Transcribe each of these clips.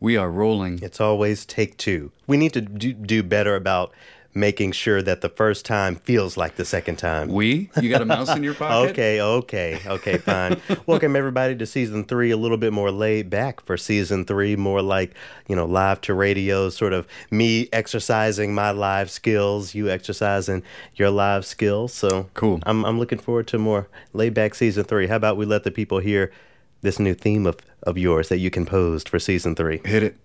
We are rolling. It's always take two. We need to do, do better about making sure that the first time feels like the second time. We? You got a mouse in your pocket? Okay, okay, okay, fine. Welcome everybody to season three, a little bit more laid back for season three, more like, you know, live to radio, sort of me exercising my live skills, you exercising your live skills. So Cool. I'm I'm looking forward to more laid back season three. How about we let the people hear this new theme of, of yours that you composed for season three? Hit it.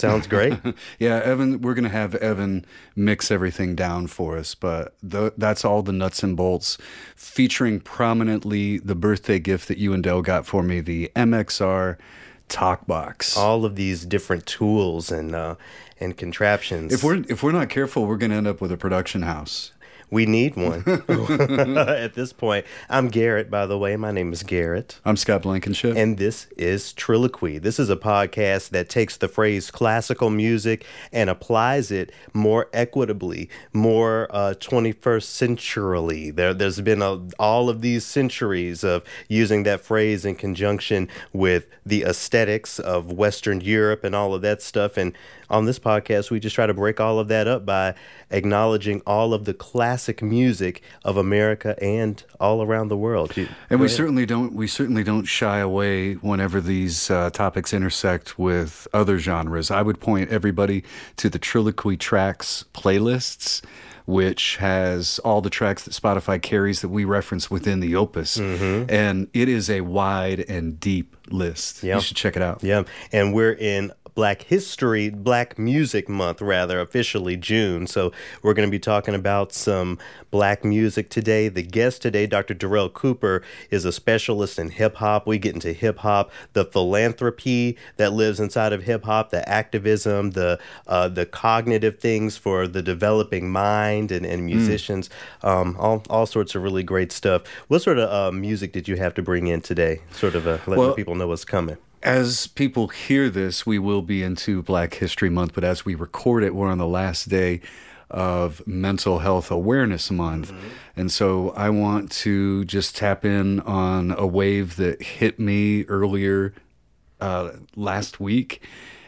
That sounds great. Yeah, Evan, we're going to have Evan mix everything down for us, but th- that's all the nuts and bolts, featuring prominently the birthday gift that you and Dell got for me, the MXR Talk Box. All of these different tools and uh, and contraptions. If we're if we're not careful, we're going to end up with a production house. We need one at this point. I'm Garrett, by the way. My name is Garrett. I'm Scott Blankenship. And this is Triloquy. This is a podcast that takes the phrase classical music and applies it more equitably, more uh, 21st centurily. There, there's been a, all of these centuries of using that phrase in conjunction with the aesthetics of Western Europe and all of that stuff. And on this podcast, we just try to break all of that up by acknowledging all of the classic music of America and all around the world. And we ahead. certainly don't we certainly don't shy away whenever these uh, topics intersect with other genres. I would point everybody to the Triloquy Tracks playlists, which has all the tracks that Spotify carries that we reference within the opus, Mm-hmm. and it is a wide and deep list. Yeah. You should check it out. Yeah, and we're in Black History, Black Music Month, rather, officially June. So we're going to be talking about some black music today. The guest today, Dr. Darrell Cooper, is a specialist in hip hop. We get into hip hop, the philanthropy that lives inside of hip hop, the activism, the uh, the cognitive things for the developing mind and, and musicians, um, all, all sorts of really great stuff. What sort of uh, music did you have to bring in today? Sort of uh, letting Well- people know what's coming. As people hear this, we will be into Black History Month, but as we record it, we're on the last day of Mental Health Awareness Month. And so I want to just tap in on a wave that hit me earlier uh, last week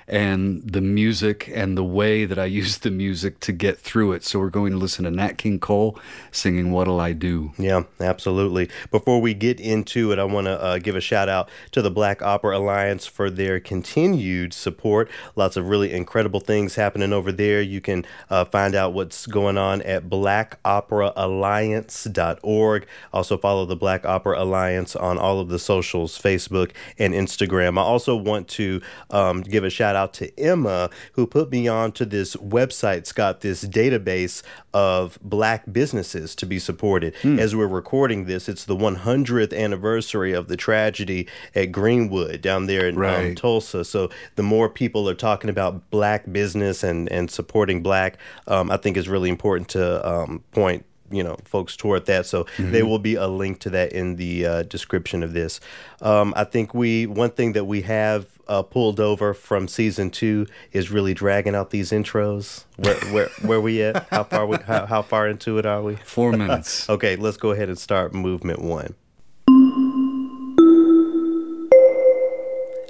and the music and the way that I used the music to get through it. So we're going to listen to Nat King Cole singing What'll I Do? Yeah, absolutely. Before we get into it, I want to uh, give a shout out to the Black Opera Alliance for their continued support. Lots of really incredible things happening over there. You can uh, find out what's going on at blackoperaalliance.org. Also, follow the Black Opera Alliance on all of the socials Facebook and Instagram. I also want to um, give a shout out to Emma, who put me on to this website. It's got this database of black businesses to be supported. As we're recording this, it's the 100th anniversary of the tragedy at Greenwood down there in um, Tulsa. So the more people are talking about black business and, and supporting black, um, I think is really important to um, point you know folks toward that so there will be a link to that in the uh, description of this um, i think we one thing that we have uh, pulled over from season two is really dragging out these intros. Where where, where we at? How far we how, how far into it are we? Four minutes. okay let's go ahead and start movement one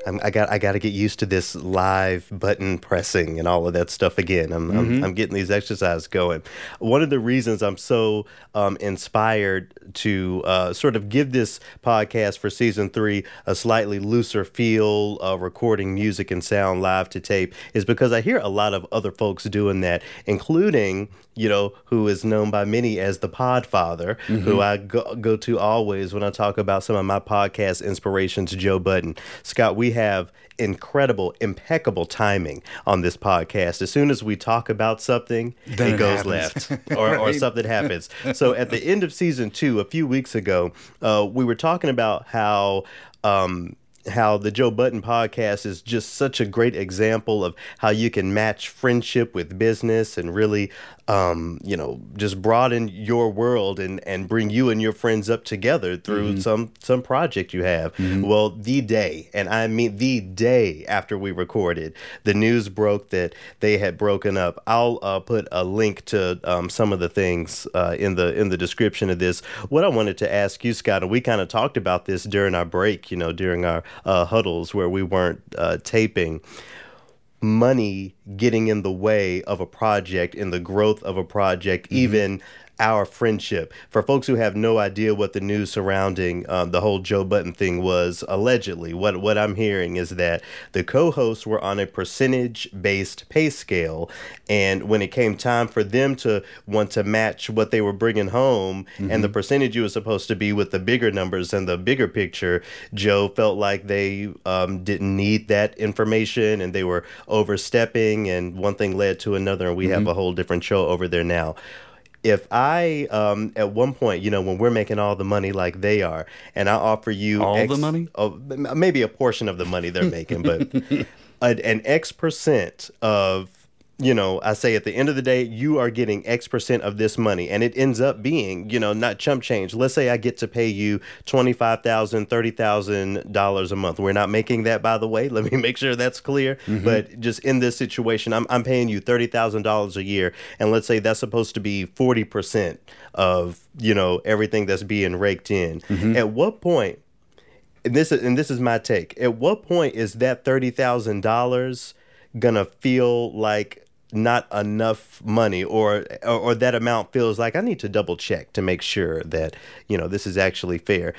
I'm, I got I got to get used to this live button pressing and all of that stuff again. I'm I'm, I'm getting these exercises going. One of the reasons I'm so um, inspired to uh, sort of give this podcast for season three a slightly looser feel, uh, recording music and sound live to tape, is because I hear a lot of other folks doing that, including you know who is known by many as the Podfather, who I go, go to always when I talk about some of my podcast inspirations. Joe Budden, Scott, we have incredible, impeccable timing on this podcast. As soon as we talk about something, Then it, it goes happens. left or, or something happens. So at the end of season two, a few weeks ago, uh, we were talking about how. Um, how the Joe Budden podcast is just such a great example of how you can match friendship with business and really, um, you know, just broaden your world and, and bring you and your friends up together through mm-hmm. some some project you have. Mm-hmm. Well, the day, and I mean the day after we recorded, the news broke that they had broken up. I'll uh, put a link to um, some of the things uh, in the in the description of this. What I wanted to ask you, Scott, and we kind of talked about this during our break, you know, during our uh, huddles where we weren't uh, taping money getting in the way of a project and the growth of a project mm-hmm. even our friendship. For folks who have no idea what the news surrounding um, the whole Joe Budden thing was, allegedly, what what I'm hearing is that the co-hosts were on a percentage-based pay scale, and when it came time for them to want to match what they were bringing home, mm-hmm. and the percentage you was supposed to be with the bigger numbers and the bigger picture, Joe felt like they um, didn't need that information and they were overstepping, and one thing led to another, and we mm-hmm. have a whole different show over there now if I um, at one point, you know, when we're making all the money like they are, and I offer you all X, the money, oh, maybe a portion of the money they're making, but a, an X percent of you know, I say at the end of the day, you are getting X percent of this money, and it ends up being, you know, not chump change. Let's say I get to pay you twenty five thousand, thirty thousand dollars a month. We're not making that, by the way. Let me make sure that's clear. Mm-hmm. But just in this situation, I'm I'm paying you thirty thousand dollars a year, and let's say that's supposed to be forty percent of you know everything that's being raked in. Mm-hmm. At what point? And this is and this is my take. At what point is that thirty thousand dollars gonna feel like not enough money or, or, or that amount feels like I need to double check to make sure that you know this is actually fair.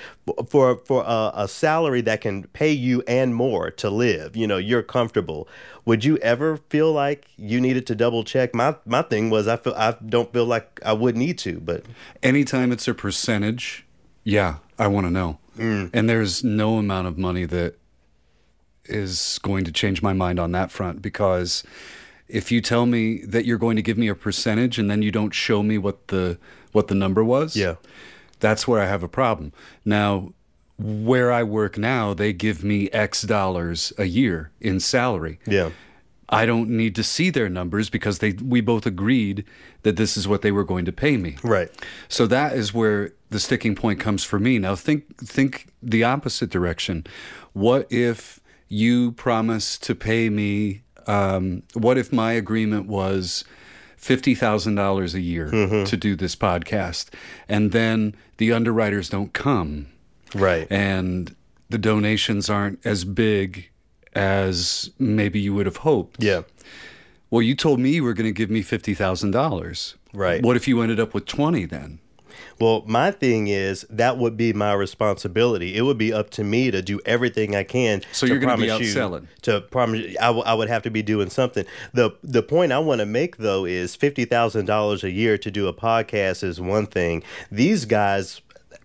For for a, a, salary that can pay you and more to live you know you're comfortable. Would you ever feel like you needed to double check? My my thing was I feel I don't feel like I would need to but anytime it's a percentage yeah I want to know. Mm. and there's no amount of money that is going to change my mind on that front because if you tell me that you're going to give me a percentage and then you don't show me what the what the number was, yeah, that's where I have a problem. Now, where I work now, they give me X dollars a year in salary. Yeah. I don't need to see their numbers because they we both agreed that this is what they were going to pay me. Right. So that is where the sticking point comes for me. Now think think the opposite direction. What if you promise to pay me um, what if my agreement was fifty thousand dollars a year mm-hmm. to do this podcast, and then the underwriters don't come, right? And the donations aren't as big as maybe you would have hoped. Yeah. Well, you told me you were going to give me fifty thousand dollars. Right. What if you ended up with twenty then? Well, my thing is that would be my responsibility. It would be up to me to do everything I can. So you're going to be outselling. To promise, I, w- I would have to be doing something. the The point I want to make though is fifty thousand dollars a year to do a podcast is one thing. These guys,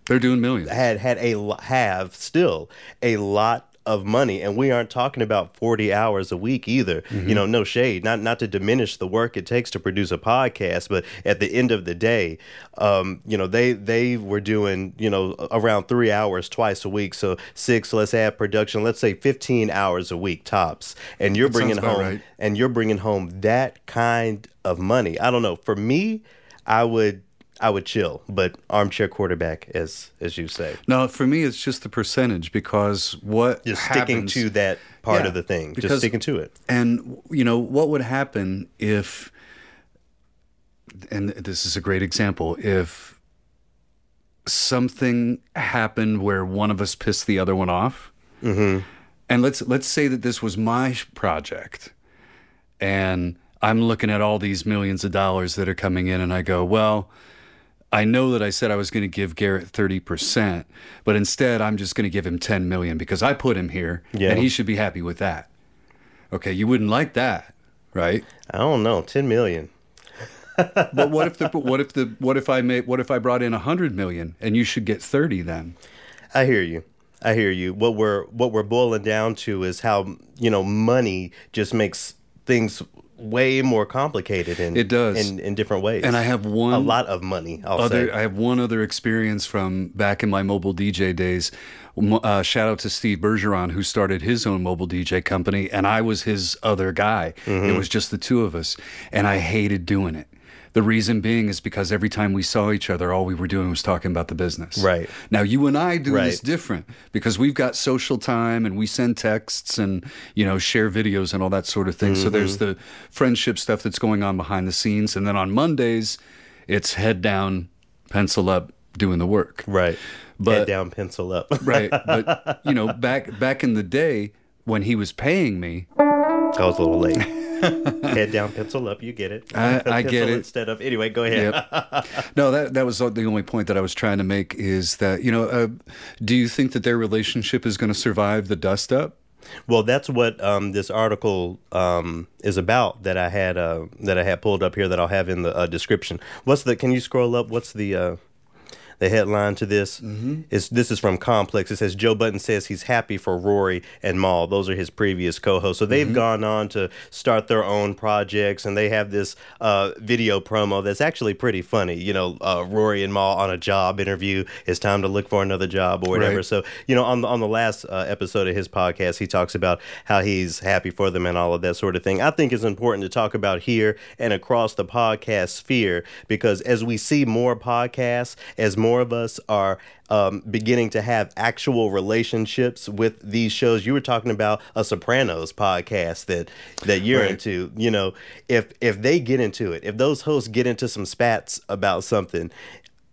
they're doing millions. Had had a have still a lot of money and we aren't talking about 40 hours a week either mm-hmm. you know no shade not not to diminish the work it takes to produce a podcast but at the end of the day um, you know they they were doing you know around three hours twice a week so six let's add production let's say 15 hours a week tops and you're that bringing home right. and you're bringing home that kind of money i don't know for me i would I would chill, but armchair quarterback, as as you say. No, for me, it's just the percentage because what just sticking to that part yeah, of the thing, because, just sticking to it. And you know what would happen if, and this is a great example, if something happened where one of us pissed the other one off, mm-hmm. and let's let's say that this was my project, and I'm looking at all these millions of dollars that are coming in, and I go, well I know that I said I was going to give Garrett 30%, but instead I'm just going to give him 10 million because I put him here yeah. and he should be happy with that. Okay, you wouldn't like that, right? I don't know, 10 million. but what if the what if the what if I made what if I brought in 100 million and you should get 30 then? I hear you. I hear you. What we're what we're boiling down to is how, you know, money just makes things way more complicated in It does. in, in different ways. And I have one a lot of money. I'll other say. I have one other experience from back in my mobile DJ days. Uh, shout out to Steve Bergeron who started his own mobile DJ company, and I was his other guy. Mm-hmm. It was just the two of us, and I hated doing it. The reason being is because every time we saw each other, all we were doing was talking about the business. Right. Now you and I do this different because we've got social time and we send texts and you know share videos and all that sort of thing. So there's Mm-hmm. the friendship stuff that's going on behind the scenes, and then on Mondays, it's head down, pencil up, doing the work. right. But- Head down, pencil up. Right. But you know, back back in the day when he was paying me, I was a little late. Head down, pencil up. You get it. I- I get it. Instead of anyway, go ahead. Yep. no, that that was the only point that I was trying to make is that you know, uh, do you think that their relationship is going to survive the dust up? Well, that's what um, this article um, is about that I had uh, that I had pulled up here that I'll have in the uh, description. What's the? Can you scroll up? What's the uh, the headline to this? Mm-hmm. Is this is from Complex? It says Joe Budden says he's happy for Rory and Mal. Those are his previous co-hosts. So they've gone on to start their own projects, and they have this uh, video promo that's actually pretty funny. You know, uh, Rory and Mal on a job interview. It's time to look for another job or whatever. Right. So you know, on the on the last uh, episode of his podcast, he talks about how he's happy for them and all of that sort of thing. I think it's important to talk about here and across the podcast sphere because as we see more podcasts, as more of us are um, beginning to have actual relationships with these shows, you were talking about a Sopranos podcast that that you're Right. into. You know, if if they get into it, if those hosts get into some spats about something.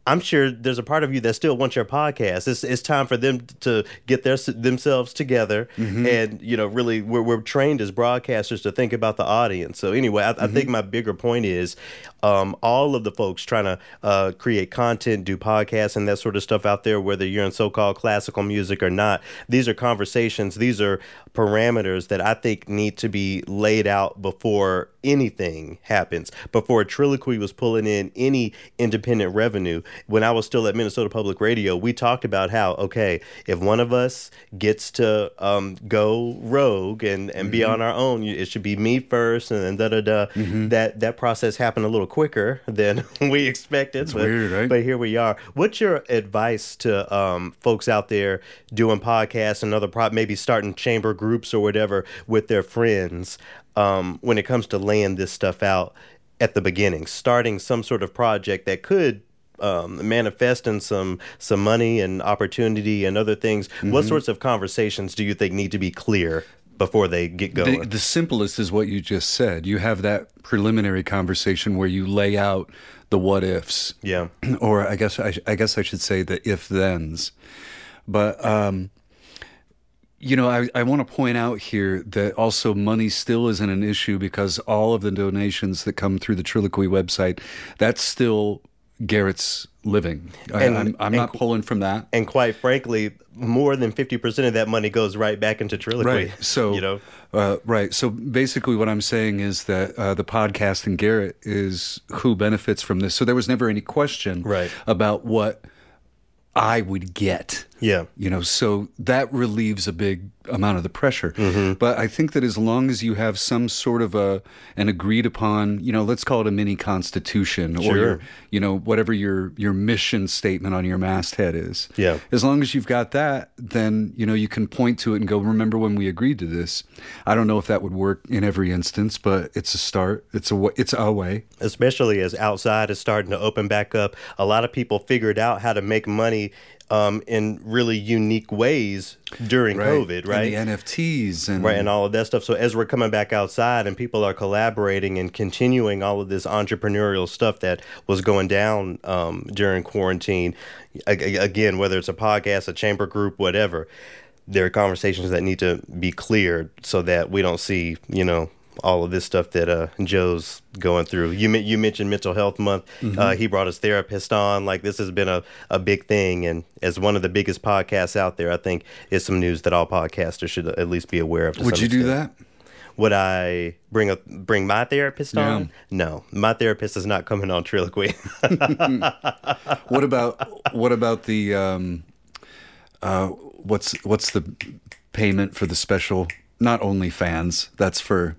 I'm sure there's a part of you that still wants your podcast. It's, it's time for them to get their themselves together, and you know, really, we're, we're trained as broadcasters to think about the audience. So anyway, I, I think my bigger point is, um, all of the folks trying to uh, create content, do podcasts, and that sort of stuff out there, whether you're in so-called classical music or not, these are conversations. These are parameters that I think need to be laid out before anything happens. Before Triloquy was pulling in any independent revenue, when I was still at Minnesota Public Radio, we talked about how okay, if one of us gets to um, go rogue and, and be on our own, it should be me first, and then da da da. That that process happened a little quicker than we expected. but, weird, right? But here we are. What's your advice to um, folks out there doing podcasts and other pro- maybe starting chamber groups or whatever with their friends um, when it comes to laying this stuff out at the beginning, starting some sort of project that could um, manifest in some some money and opportunity and other things. Mm-hmm. What sorts of conversations do you think need to be clear before they get going? The, the simplest is what you just said. You have that preliminary conversation where you lay out the what ifs. yeah, or I guess I, I guess I should say the if thens. But um, you know, I, I want to point out here that also money still isn't an issue because all of the donations that come through the Triloquy website, that's still Garrett's living. I, And- I'm, I'm and not pulling from that. and quite frankly, more than fifty percent of that money goes right back into Triloquy. Right. So you know. uh, right. So basically, what I'm saying is that uh, the podcast and Garrett is who benefits from this. So there was never any question Right. about what I would get. Yeah. You know, so that relieves a big amount of the pressure. Mm-hmm. But I think that as long as you have some sort of a an agreed upon, you know, let's call it a mini constitution or your, you know, whatever your your mission statement on your masthead is. Yeah. As long as you've got that, then you know you can point to it and go, "Remember when we agreed to this?" I don't know if that would work in every instance, but it's a start. It's a it's a way. especially as outside is starting to open back up. A lot of people figured out how to make money um, in really unique ways during COVID, right? And the NFTs and Right, and all of that stuff. So as we're coming back outside and people are collaborating and continuing all of this entrepreneurial stuff that was going down um, during quarantine, again, whether it's a podcast, a chamber group, whatever, there are conversations that need to be cleared so that we don't see, you know, all of this stuff that uh, Joe's going through. You you mentioned mental health month. Uh, he brought his therapist on. Like this has been a, a big thing, and as one of the biggest podcasts out there, I think it's some news that all podcasters should at least be aware of. Would you do extent. that? Would I bring a bring my therapist Yeah. on? No, my therapist is not coming on Triloquy. What about what about the um, uh, what's what's the payment for the special? Not only fans. That's for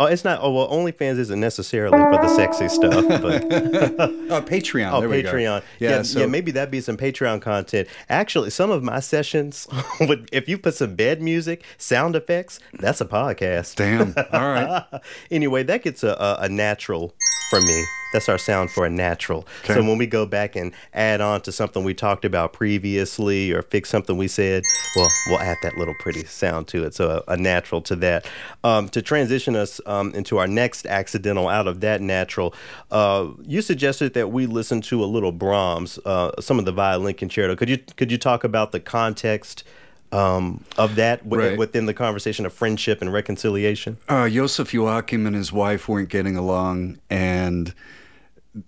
Oh, it's not. Oh, well, OnlyFans isn't necessarily for the sexy stuff, but oh, Patreon. oh, there we go. Patreon. Yeah, Yeah, so yeah, maybe that'd be some Patreon content. Actually, some of my sessions, would, if you put some bed music, sound effects, that's a podcast. damn. All right. anyway, that gets a, a, a natural for me. That's our sound for a natural. So when we go back and add on to something we talked about previously or fix something we said, well, we'll add that little pretty sound to it. So a, a natural to that. Um, to transition us um, into our next accidental out of that natural, uh, you suggested that we listen to a little Brahms, uh, some of the violin concerto. Could you could you talk about the context? Um, of that wi- Right. within the conversation of friendship and reconciliation. Uh, Josef Joachim and his wife weren't getting along, and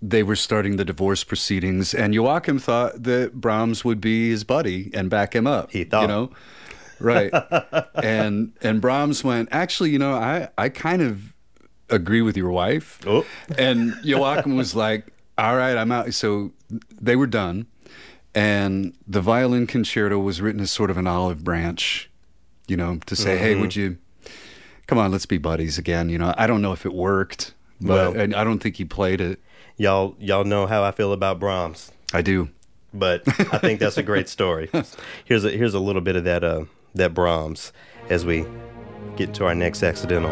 they were starting the divorce proceedings. And Joachim thought that Brahms would be his buddy and back him up. He thought. you know, right? and and Brahms went, actually, you know, I I kind of agree with your wife. Oh. And Joachim was like, all right, I'm out. So they were done. And the violin concerto was written as sort of an olive branch, you know, to say, hey, would you come on, let's be buddies again? You know, I don't know if it worked, but Well- and I don't think he played it. Y'all, y'all know how I feel about Brahms, I do. but I think that's a great story. Here's a here's a little bit of that uh that Brahms as we get to our next accidental.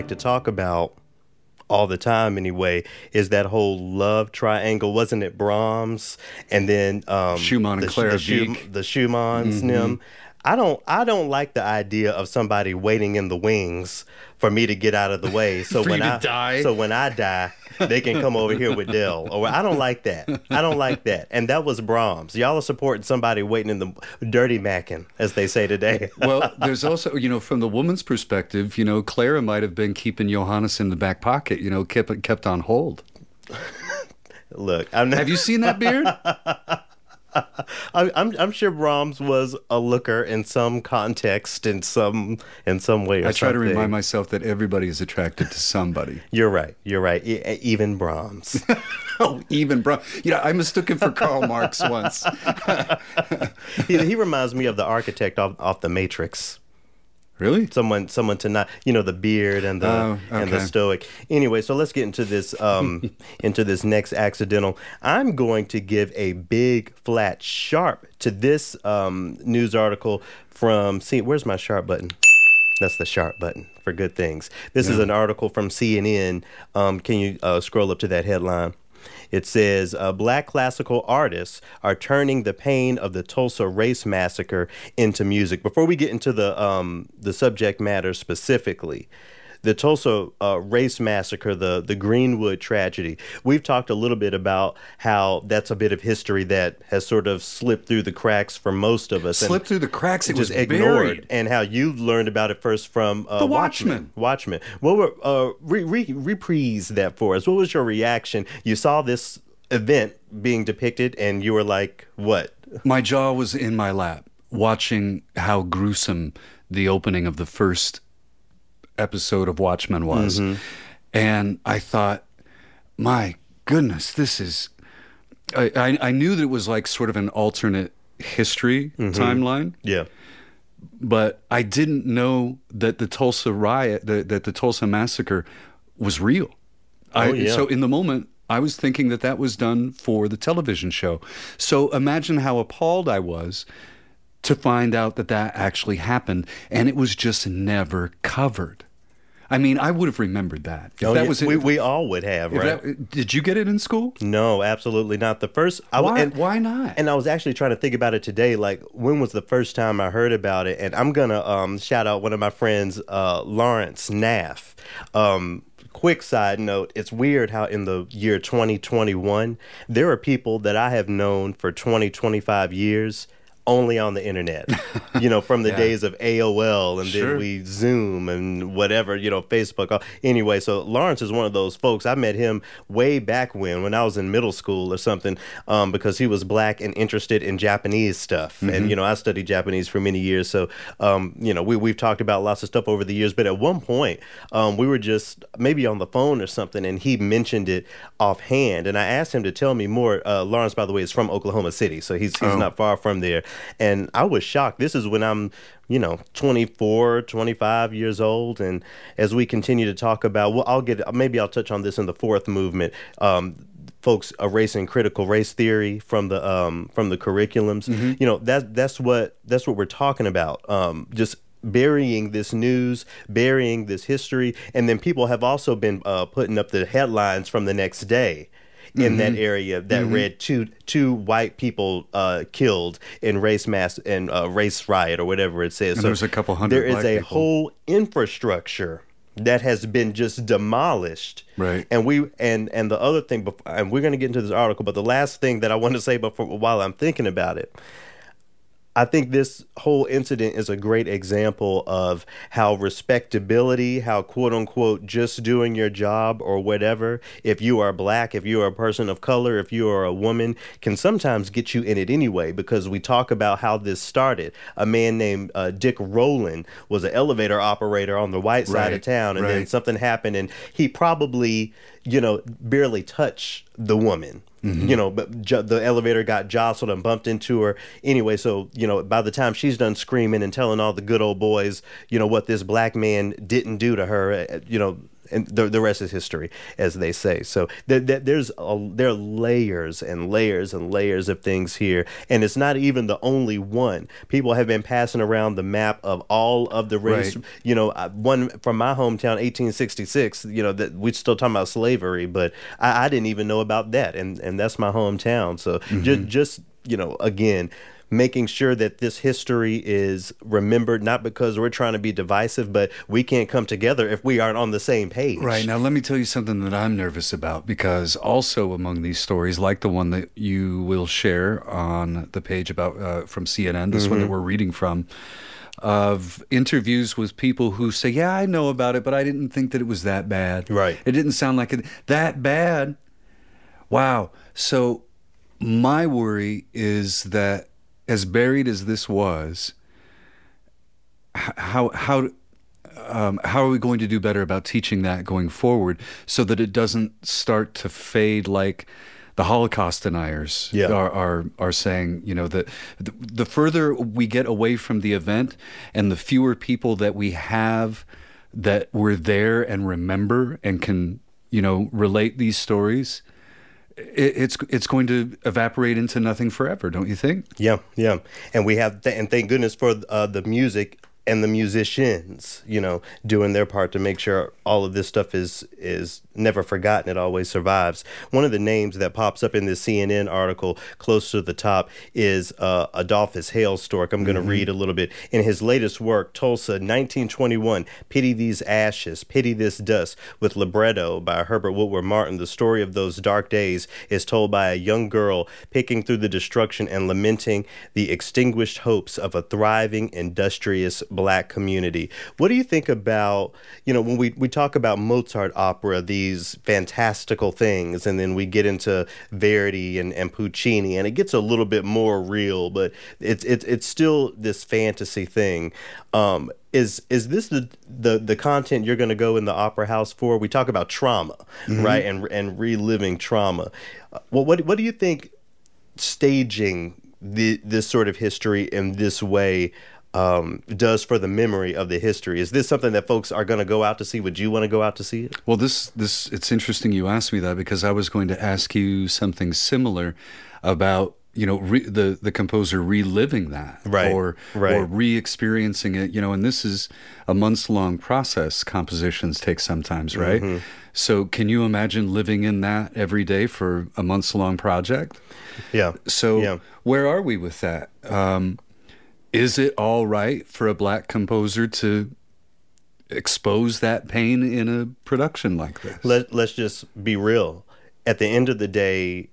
Like to talk about all the time anyway is that whole love triangle wasn't it brahms and then um Schumann and the, Clara the, Schu-. Mm-hmm. schumanns nim i don't i don't like the idea of somebody waiting in the wings for me to get out of the way so when i die? so when i die they can come over here with dell or i don't like that i don't like that and that was brahms y'all are supporting somebody waiting in the dirty macking as they say today Well, there's also, you know, from the woman's perspective, you know, Clara might have been keeping Johannes in the back pocket, you know, kept kept on hold. look i'm not Have you seen that beard? I, I'm I'm sure Brahms was a looker in some context, in some in some way. Or I try to remind myself that everybody is attracted to somebody. You're right. You're right. E- even Brahms. Oh, even bro. You know, I mistook him for Karl Marx once. he, he reminds me of the architect off, off the Matrix. Really? Someone, someone to not, you know, the beard and the Oh, and the stoic. Anyway, so let's get into this um into this next accidental. I'm going to give a big flat sharp to this um news article from. See, where's my sharp button? That's the sharp button for good things. This is an article from CNN. Um, can you uh, scroll up to that headline? It says uh, Black classical artists are turning the pain of the Tulsa race massacre into music. Before we get into the um, the subject matter specifically, the Tulsa uh, race massacre, the the Greenwood tragedy. We've talked a little bit about how that's a bit of history that has sort of slipped through the cracks for most of us. and- Slipped through the cracks. It was ignored, buried. and how you learned about it first from uh, The Watchmen. Watchmen. What were uh, re- re- reprise that for us? What was your reaction? You saw this event being depicted, and you were like, "What?" My jaw was in my lap watching how gruesome the opening of the first episode of Watchmen was. Mm-hmm. And I thought, my goodness, this is. I, I, I knew that it was like sort of an alternate history mm-hmm. timeline, Yeah, but I didn't know that the Tulsa riot, the, that the Tulsa massacre was real. I, Oh, yeah. So in the moment, I was thinking that that was done for the television show. So imagine how appalled I was to find out that that actually happened, and it was just never covered. I mean, I would have remembered that. If Oh, that yeah. was we we all would have, right? that- did you get it in school? no, absolutely not. The first, I, Why? and, why not? And I was actually trying to think about it today. Like, when was the first time I heard about it? And I'm gonna um, shout out one of my friends, uh, Lawrence Naff. Um, quick side note it's weird how in the year 2021 there are people that i have known for 20 25 years only on the internet. you know, from the yeah. days of AOL and sure. then we Zoom and whatever, you know, Facebook. Anyway, so Lawrence is one of those folks. I met him way back when, when I was in middle school or something, um, because he was black and interested in Japanese stuff. Mm-hmm. And, you know, I studied Japanese for many years. So, um, you know, we, we've talked about lots of stuff over the years. But at one point, um, we were just maybe on the phone or something, and he mentioned it offhand. And I asked him to tell me more. Uh, Lawrence, by the way, is from Oklahoma City. So he's, he's oh. not far from there. And I was shocked. This is when I'm, you know, 24, 25 years old. And as we continue to talk about, well, I'll get, maybe I'll touch on this in the fourth movement. Um, folks erasing critical race theory from the um, from the curriculums. Mm-hmm. You know that that's what that's what we're talking about. Um, just burying this news, burying this history, and then people have also been uh, putting up the headlines from the next day in mm-hmm. that area that mm-hmm. read two two white people uh, killed in race mass and uh, race riot or whatever it says. And so there's a couple hundred. There is a people. whole infrastructure that has been just demolished. Right. And we and and the other thing, and we're going to get into this article, but the last thing that I want to say before while I'm thinking about it I think this whole incident is a great example of how respectability, how quote unquote just doing your job or whatever, if you are black, if you are a person of color, if you are a woman, can sometimes get you in it anyway. Because we talk about how this started. A man named uh, Dick Rowland was an elevator operator on the white side right, of town, and right. then something happened, and he probably, you know, barely touched the woman Mm-hmm. You know, but the elevator got jostled and bumped into her. Anyway, so you know, by the time she's done screaming and telling all the good old boys, you know, what this black man didn't do to her, uh, you know, and the, the rest is history, as they say. So there, there's a, there are layers and layers and layers of things here, and it's not even the only one. People have been passing around the map of all of the race. Right. You know, one from my hometown, 1866. You know that we're still talking about slavery, but I, I, didn't even know about that, and and that's my hometown. So mm-hmm. just just you know, again making sure that this history is remembered, not because we're trying to be divisive, but we can't come together if we aren't on the same page. Right. Now, let me tell you something that I'm nervous about because also among these stories, like the one that you will share on the page about uh, from CNN, this mm-hmm. one that mm-hmm. we're reading from, of interviews with people who say, Yeah, I know about it, but I didn't think that it was that bad. Right. It didn't sound like it that bad. Wow. So, my worry is that as buried as this was, how how um, how are we going to do better about teaching that going forward so that it doesn't start to fade like the Holocaust deniers yeah. are, are are saying, you know, that the, the further we get away from the event and the fewer people that we have that were there and remember and can, you know, relate these stories, it's it's going to evaporate into nothing forever, don't you think? Yeah, yeah. And we have, th- and thank goodness for uh, the music and the musicians, you know, doing their part to make sure all of this stuff is is never forgotten. It always survives. One of the names that pops up in this CNN article close to the top is uh, Adolphus Stork. I'm going to mm-hmm. read a little bit. In his latest work, Tulsa, 1921, Pity These Ashes, Pity This Dust, with libretto by Herbert Woodward Martin, the story of those dark days is told by a young girl picking through the destruction and lamenting the extinguished hopes of a thriving, industrious black community. What do you think about, you know, when we, we talk about Mozart opera, these fantastical things, and then we get into Verdi and, and Puccini, and it gets a little bit more real, but it's it's it's still this fantasy thing. Um, is is this the the the content you're going to go in the opera house for? We talk about trauma, mm-hmm. right, and and reliving trauma. Uh, well, what what do you think staging the, this sort of history in this way um, does for the memory of the history. Is this something that folks are going to go out to see? Would you want to go out to see it? Well, this this it's interesting you asked me that because I was going to ask you something similar about you know re, the the composer reliving that right or right. or re-experiencing it you know and this is a months long process compositions take sometimes right mm-hmm. so can you imagine living in that every day for a months long project yeah so yeah. where are we with that um, is it all right for a black composer to expose that pain in a production like this. Let, let's just be real. At the end of the day,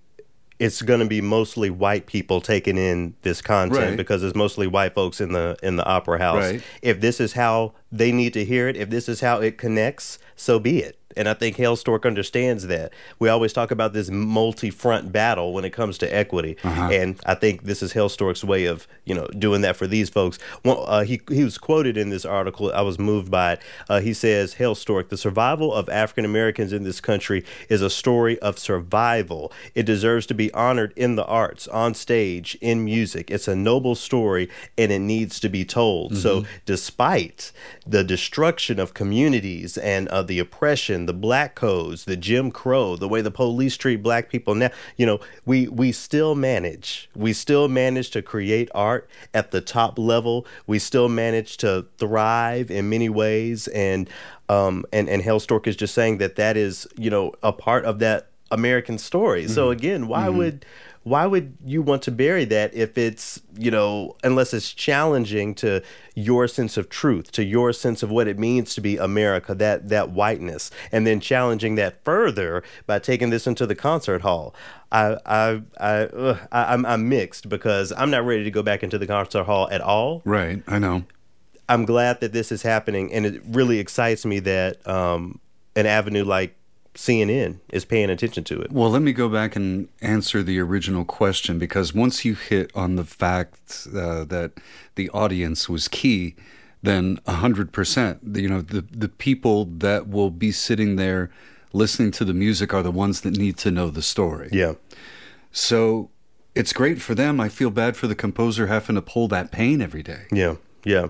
it's going to be mostly white people taking in this content Right. because it's mostly white folks in the in the opera house. Right. If this is how they need to hear it, if this is how it connects, so be it. And I think Hailstork understands that. We always talk about this multi-front battle when it comes to equity, and I think this is Hailstork's way of you know doing that for these folks. Well, uh, he he was quoted in this article. I was moved by it. Uh, he says, "Hailstork, the survival of African Americans in this country is a story of survival. It deserves to be honored in the arts, on stage, in music. It's a noble story, and it needs to be told. So, despite the destruction of communities and uh, the oppression, the black codes, the Jim Crow, the way the police treat black people now, you know, we we still manage. We still manage to create art at the top level. We still manage to thrive in many ways, and um, and and Hailstork is just saying that that is you know a part of that American story. So again, why would why would you want to bury that if it's you know unless it's challenging to your sense of truth to your sense of what it means to be america that that whiteness and then challenging that further by taking this into the concert hall? I i i, ugh, I I'm, I'm mixed because i'm not ready to go back into the concert hall at all. Right, I know. i'm glad that this is happening and it really excites me that um an avenue like cnn is paying attention to it Well, let me go back and answer the original question because once you hit on the fact uh, that the audience was key, then a hundred percent, you know, the the people that will be sitting there listening to the music are the ones that need to know the story. yeah So it's great for them. I feel bad for the composer having to pull that pain every day. Yeah, yeah.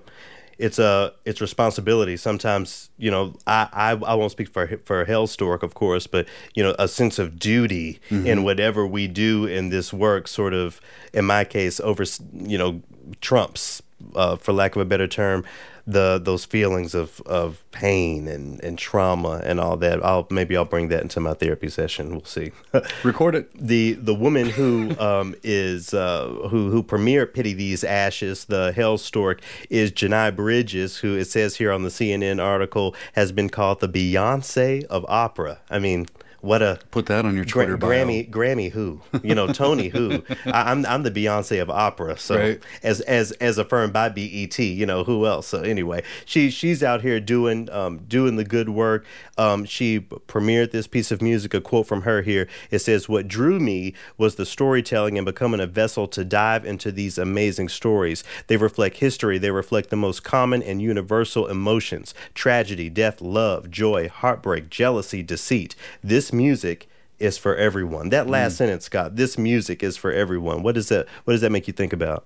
It's a it's responsibility. Sometimes you know I I, I won't speak for for Hailstork, of course, but you know a sense of duty in whatever we do in this work. Sort of, in my case, over you know trumps, uh, for lack of a better term, the those feelings of of pain and and trauma and all that. I'll maybe I'll bring that into my therapy session. We'll see. Record it. the the woman who um, is uh, who who premiered "Pity These Ashes," the Hailstork, is J'Nai Bridges, who it says here on the CNN article has been called the Beyonce of opera. I mean, what a Put that on your Gra- Twitter bio. Grammy Grammy who? You know Tony who? I, I'm I'm the Beyonce of opera so Right. as as as affirmed by BET you know who else? So anyway she she's out here doing um doing the good work. Um she premiered this piece of music a quote from her here. It says what drew me was the storytelling and becoming a vessel to dive into these amazing stories. They reflect history. They reflect the most common and universal emotions. Tragedy death love joy heartbreak jealousy deceit. This music is for everyone. That last mm. sentence, Scott. This music is for everyone. What does that What does that make you think about?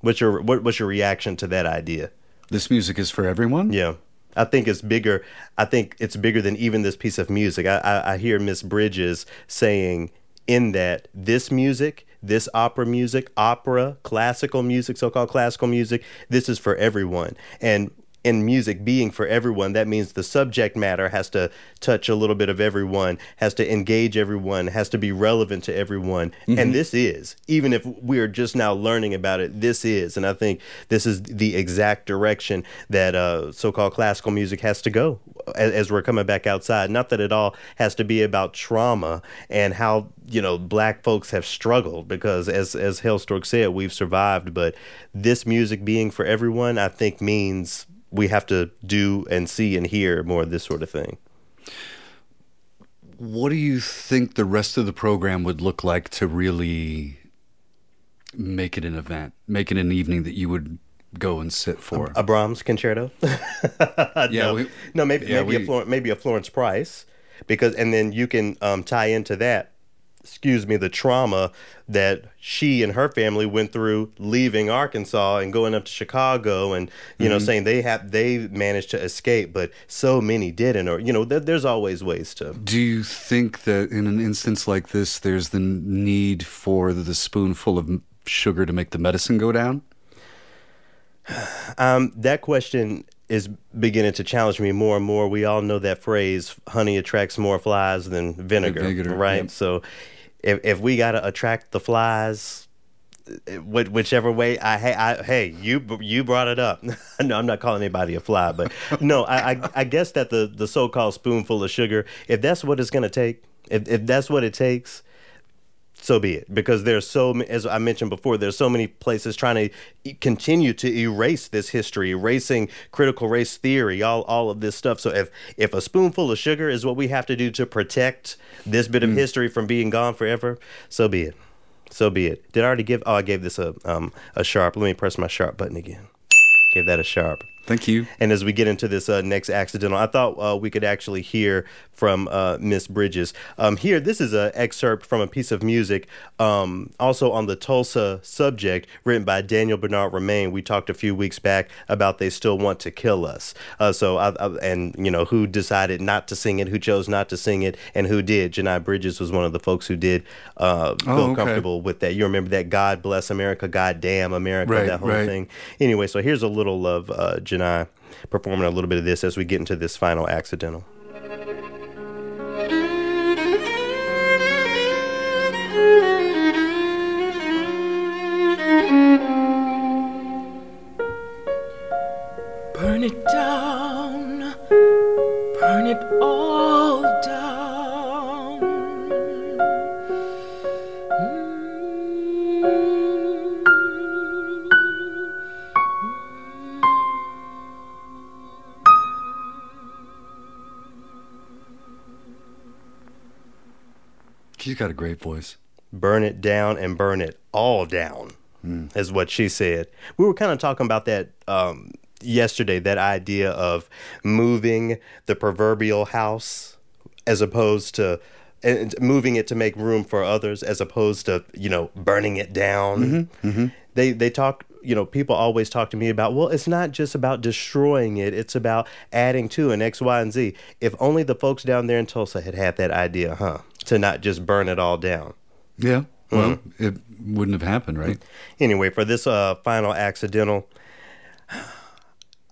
What's your what, What's your reaction to that idea? This music is for everyone. Yeah, I think it's bigger. I think it's bigger than even this piece of music. I I, I hear Miss Bridges saying in that this music, this opera music, opera, classical music, so-called classical music, this is for everyone. And in music being for everyone, that means the subject matter has to touch a little bit of everyone, has to engage everyone, has to be relevant to everyone. And this is, even if we're just now learning about it, this is. And I think this is the exact direction that uh, so called classical music has to go as, as we're coming back outside. Not that it all has to be about trauma and how, you know, black folks have struggled because as, as Hailstork said, we've survived. But this music being for everyone, I think means we have to do and see and hear more of this sort of thing. What do you think the rest of the program would look like to really make it an event, make it an evening that you would go and sit for? A Brahms concerto? yeah, no, we- no, maybe yeah, maybe we- a Florence, maybe a Florence Price, because and then you can um, tie into that. Excuse me, the trauma that she and her family went through leaving Arkansas and going up to Chicago, and you Mm-hmm. know, saying they have they managed to escape, but so many didn't, or you know, there, there's always ways to. Do you think that in an instance like this, there's the need for the spoonful of sugar to make the medicine go down? Um, that question is beginning to challenge me more and more. We all know that phrase, honey attracts more flies than vinegar, Vinegar, right? yep. So if, if we got to attract the flies, eh, whichever way I, I hey you you brought it up. no, I'm not calling anybody a fly, but no, I, I, I guess that the the so-called spoonful of sugar, if that's what it's gonna take, if if that's what it takes, so be it. Because there's so, as I mentioned before, there's so many places trying to continue to erase this history, erasing critical race theory, all all of this stuff. So if if a spoonful of sugar is what we have to do to protect this bit of mm. history from being gone forever, so be it. So be it. Did I already give? Oh, I gave this a um a sharp. Let me press my sharp button again. Give that a sharp. Thank you. And as we get into this uh, next accidental, I thought uh, we could actually hear from uh, Miss Bridges. Um, here, this is an excerpt from a piece of music, um, also on the Tulsa subject, written by Daniel Bernard Roumain. We talked a few weeks back about "They Still Want to Kill Us." Uh, so, I, I, and you know who decided not to sing it, who chose not to sing it, and who did. J'Nai Bridges was one of the folks who did uh, feel oh, okay. comfortable with that. You remember that "God Bless America," "God Damn America," right, that whole right. thing. Anyway, so here's a little of uh, J'Nai performing a little bit of this as we get into this final accidental. Burn it down, burn it all down. She's got a great voice. Burn it down and burn it all down, mm. is what she said. We were kind of talking about that um, yesterday, that idea of moving the proverbial house as opposed to and moving it to make room for others as opposed to you know burning it down mm-hmm, mm-hmm. they they talk you know people always talk to me about well it's not just about destroying it it's about adding to an x y and z if only the folks down there in tulsa had had that idea huh to not just burn it all down. Yeah. Well, mm-hmm. it wouldn't have happened, right? Anyway, for this uh, final accidental,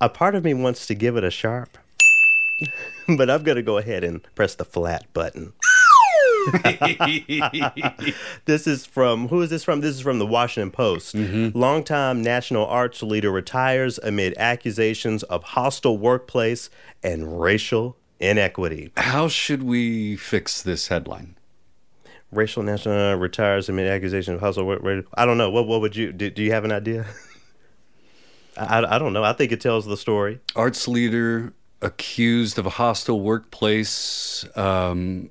a part of me wants to give it a sharp, but I'm going to go ahead and press the flat button. this is from who is this from? This is from the Washington Post. Mm-hmm. Longtime national arts leader retires amid accusations of hostile workplace and racial inequity. How should we fix this headline? Racial national retires amid accusation of household. I don't know. What what would you do? Do you have an idea? I, I don't know. I think it tells the story. Arts leader accused of a hostile workplace um,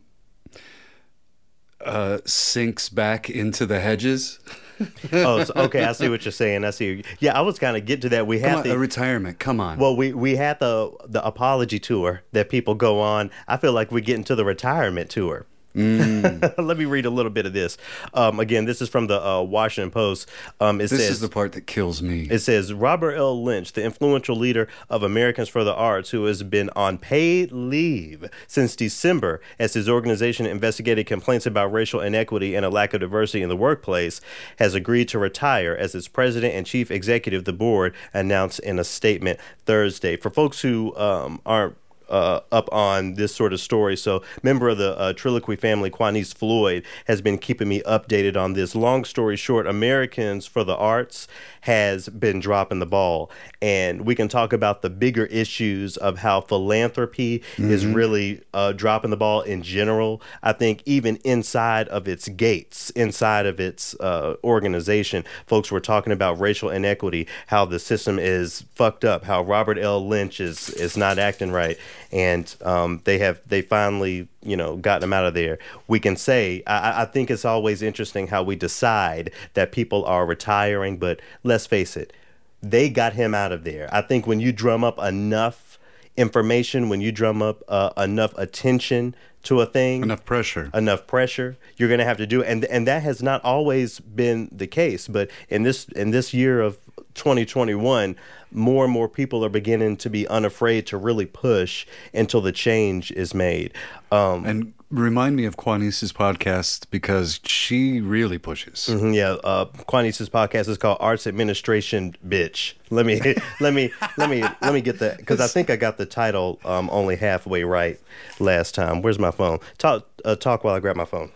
uh, sinks back into the hedges. oh, so, okay. I see what you're saying. I see. Yeah, I was kind of get to that. We had the retirement. Come on. Well, we we had the the apology tour that people go on. I feel like we're getting to the retirement tour. Mm. Let me read a little bit of this. Um, again, this is from the uh, Washington Post. Um, it this says, is the part that kills me. It says Robert L. Lynch, the influential leader of Americans for the Arts, who has been on paid leave since December as his organization investigated complaints about racial inequity and a lack of diversity in the workplace, has agreed to retire as its president and chief executive. The board announced in a statement Thursday. For folks who um, aren't uh, up on this sort of story. So, member of the uh, Triloquy family, Quanice Floyd, has been keeping me updated on this. Long story short, Americans for the Arts has been dropping the ball. And we can talk about the bigger issues of how philanthropy mm-hmm. is really uh, dropping the ball in general. I think even inside of its gates, inside of its uh, organization, folks were talking about racial inequity, how the system is fucked up, how Robert L. Lynch is, is not acting right. And um, they have, they finally you know, gotten him out of there. We can say, I, I, think it's always interesting how we decide that people are retiring, but let's face it, they got him out of there. I think when you drum up enough information, when you drum up uh, enough attention to a thing, enough pressure, enough pressure, you're going to have to do it. And and that has not always been the case, but in this in this year of 2021, more and more people are beginning to be unafraid to really push until the change is made. Um, and remind me of Quanice's podcast because she really pushes. Mm-hmm, yeah, uh, Quanice's podcast is called Arts Administration Bitch. Let me let me let me let me get that because I think I got the title um, only halfway right last time. Where's my phone? Talk uh, talk while I grab my phone.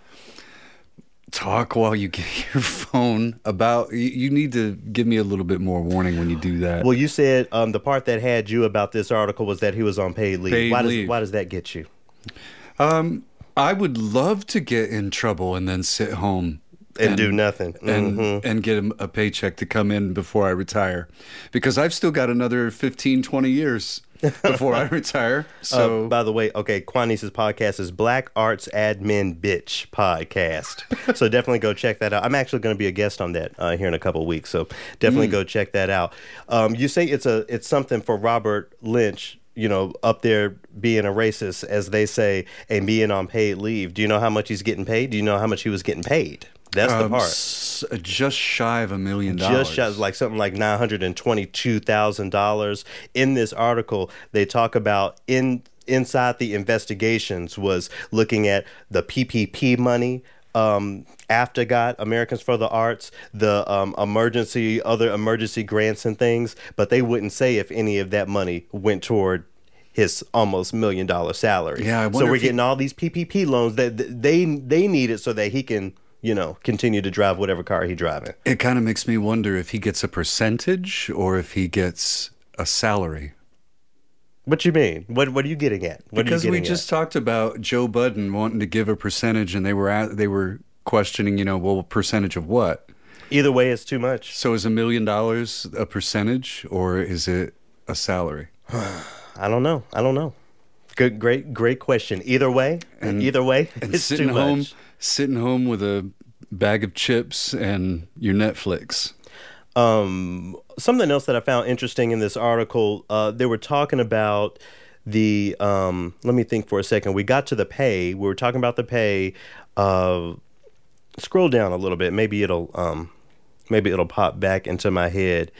Talk while you get your phone about. You, need to give me a little bit more warning when you do that. Well, you said um, the part that had you about this article was that he was on paid leave. Paid why does why does that get you? I would love to get in trouble and then sit home And, do nothing. and Mhm. and get a paycheck to come in before I retire, because I've still got another 15, 20 years before I retire. So Uh, by the way, okay, Quanice's podcast is Black Arts Admin Bitch Podcast. so definitely go check that out. I'm actually going to be a guest on that uh, here in a couple of weeks. So definitely go check that out. Um, you say it's a it's something for Robert Lynch. You know, up there being a racist, as they say, and being on paid leave. Do you know how much he's getting paid? Do you know how much he was getting paid? That's the um, part. s- just shy of a million dollars. just shot like something like nine hundred and twenty-two thousand dollars. In this article, they talk about in inside the investigations was looking at the PPP money. Um, after got Americans for the Arts, the um, emergency, other emergency grants and things, but they wouldn't say if any of that money went toward his almost million dollar salary. Yeah, I so we're if he- getting all these PPP loans that that they they need it so that he can you know continue to drive whatever car he driving. It kind of makes me wonder if he gets a percentage or if he gets a salary. What you mean? What What are you getting at? What because you we getting just talked about Joe Budden wanting to give a percentage, and they were at, they were questioning, you know, well, percentage of what? either way, it's too much. So is a million dollars a percentage, or is it a salary? I don't know. I don't know. Good, great, great question. Either way, and, either way, And it's sitting too home, much. sitting home with a bag of chips and your Netflix. Um, something else that I found interesting in this article, uh, they were talking about the. Um, let me think for a second. We got to the pay. We were talking about the pay. Uh, scroll down a little bit. Maybe it'll. Um, maybe it'll pop back into my head.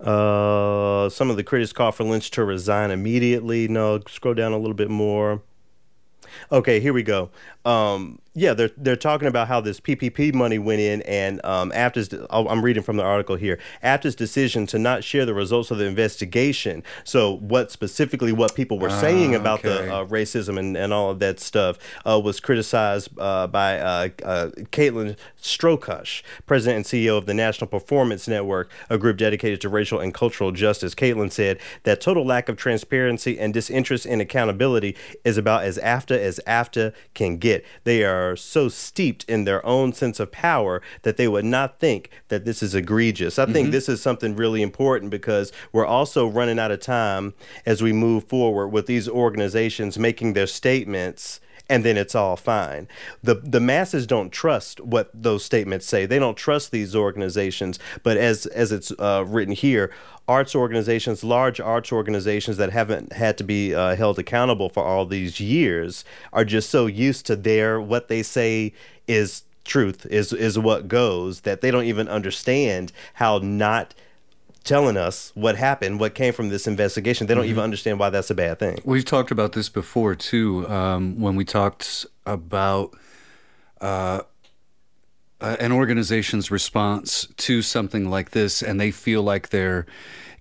Uh, some of the critics call for Lynch to resign immediately. No, scroll down a little bit more. Okay, here we go. Um, yeah, they're they're talking about how this PPP money went in, and um, after I'm reading from the article here. After his decision to not share the results of the investigation, so what specifically what people were saying Ah, about okay. the uh, racism and, and all of that stuff uh, was criticized uh, by uh, uh, Caitlin Strokosch, president and CEO of the National Performance Network, a group dedicated to racial and cultural justice. Caitlin said that total lack of transparency and disinterest in accountability is about as after as after can get. They are so steeped in their own sense of power that they would not think that this is egregious. I think mm-hmm. this is something really important because we're also running out of time as we move forward with these organizations making their statements and then it's all fine. The the masses don't trust what those statements say. They don't trust these organizations. But as as it's uh, written here, arts organizations, large arts organizations that haven't had to be uh, held accountable for all these years, are just so used to their what they say is truth is is what goes that they don't even understand how not telling us what happened, what came from this investigation. They don't even understand why that's a bad thing. We've talked about this before too. Um, when we talked about uh, uh, an organization's response to something like this, and they feel like they're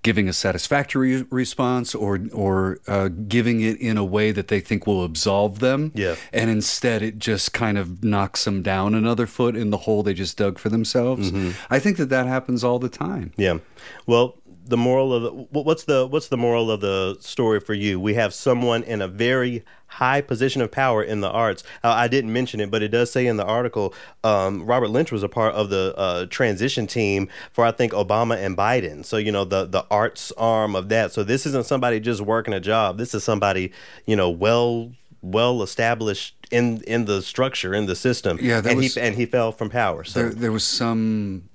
giving a satisfactory response or or uh, giving it in a way that they think will absolve them. Yeah. And instead, it just kind of knocks them down another foot in the hole they just dug for themselves. I think that that happens all the time. Yeah. Well, the moral of the what's the what's the moral of the story for you? We have someone in a very high position of power in the arts. Uh, I didn't mention it, but it does say in the article, um, Robert Lynch was a part of the uh, transition team for I think Obama and Biden. So you know the the arts arm of that. So this isn't somebody just working a job. This is somebody you know well well established in in the structure in the system. Yeah, and was- he and he fell from power. So There, there was some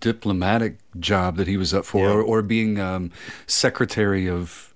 diplomatic job that he was up for, Yeah. or, or being um, secretary of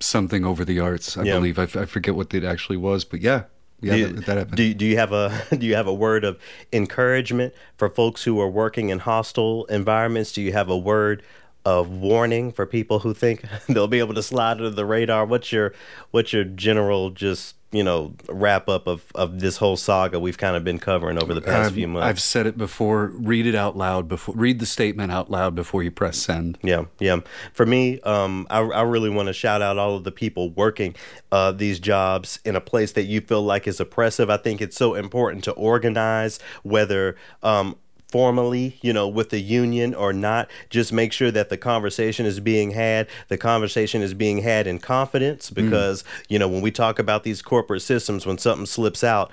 something over the arts. I Yeah. believe I, f- I forget what it actually was, but yeah, yeah, do you, that, that happened. do, do you have a do you have a word of encouragement for folks who are working in hostile environments? Do you have a word of warning for people who think they'll be able to slide under the radar? What's your what's your general just you know wrap up of, of this whole saga we've kind of been covering over the past Um, few months? I've said it before. Read it out loud before. Read the statement out loud before you press send. Yeah, yeah. For me, um, I, I really want to shout out all of the people working uh, these jobs in a place that you feel like is oppressive. I think it's so important to organize, whether um, formally, you know, with the union or not. Just make sure that the conversation is being had. The conversation is being had in confidence mm. because, you know, when we talk about these corporate systems, when something slips out,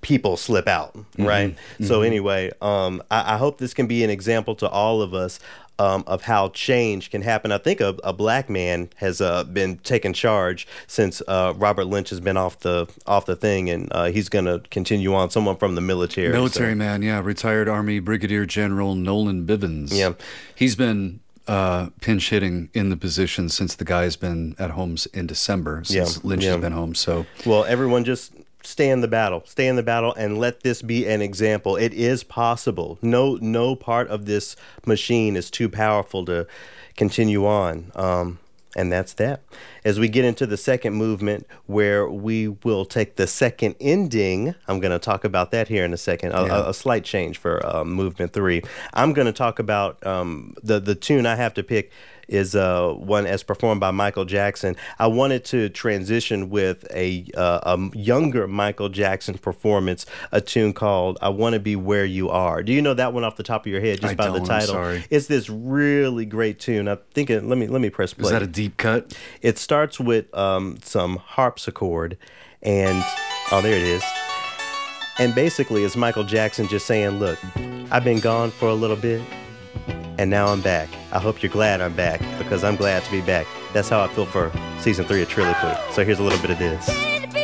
people slip out, mm-hmm. right? So mm-hmm. anyway, um, I, I hope this can be an example to all of us um, of how change can happen. I think a, a black man has uh, been taking charge since uh, Robert Lynch has been off the off the thing, and uh, he's going to continue on. Someone from the military. Military so- man, yeah. Retired Army Brigadier General Nolan Bivens. Yeah. He's been uh, pinch hitting in the position since the guy's been at home in December, since Yeah, Lynch yeah. has been home. So Well, everyone just stay in the battle. Stay in the battle and let this be an example. It is possible. No no part of this machine is too powerful to continue on. Um and that's that. As we get into the second movement, where we will take the second ending, I'm going to talk about that here in a second. A, Yeah. a, a slight change for uh, movement three. I'm going to talk about um, the the tune I have to pick is uh, one as performed by Michael Jackson. I wanted to transition with a, uh, a younger Michael Jackson performance, a tune called "I Want to Be Where You Are." Do you know that one off the top of your head, just I by the I'm title? sorry. It's this really great tune. I think it, let me let me press play. is that a deep cut? It starts with um, some harpsichord, and oh, there it is. And basically, it's Michael Jackson just saying, "Look, I've been gone for a little bit, and now I'm back. I hope you're glad I'm back because I'm glad to be back." That's how I feel for season three of Triloquy. So here's a little bit of this.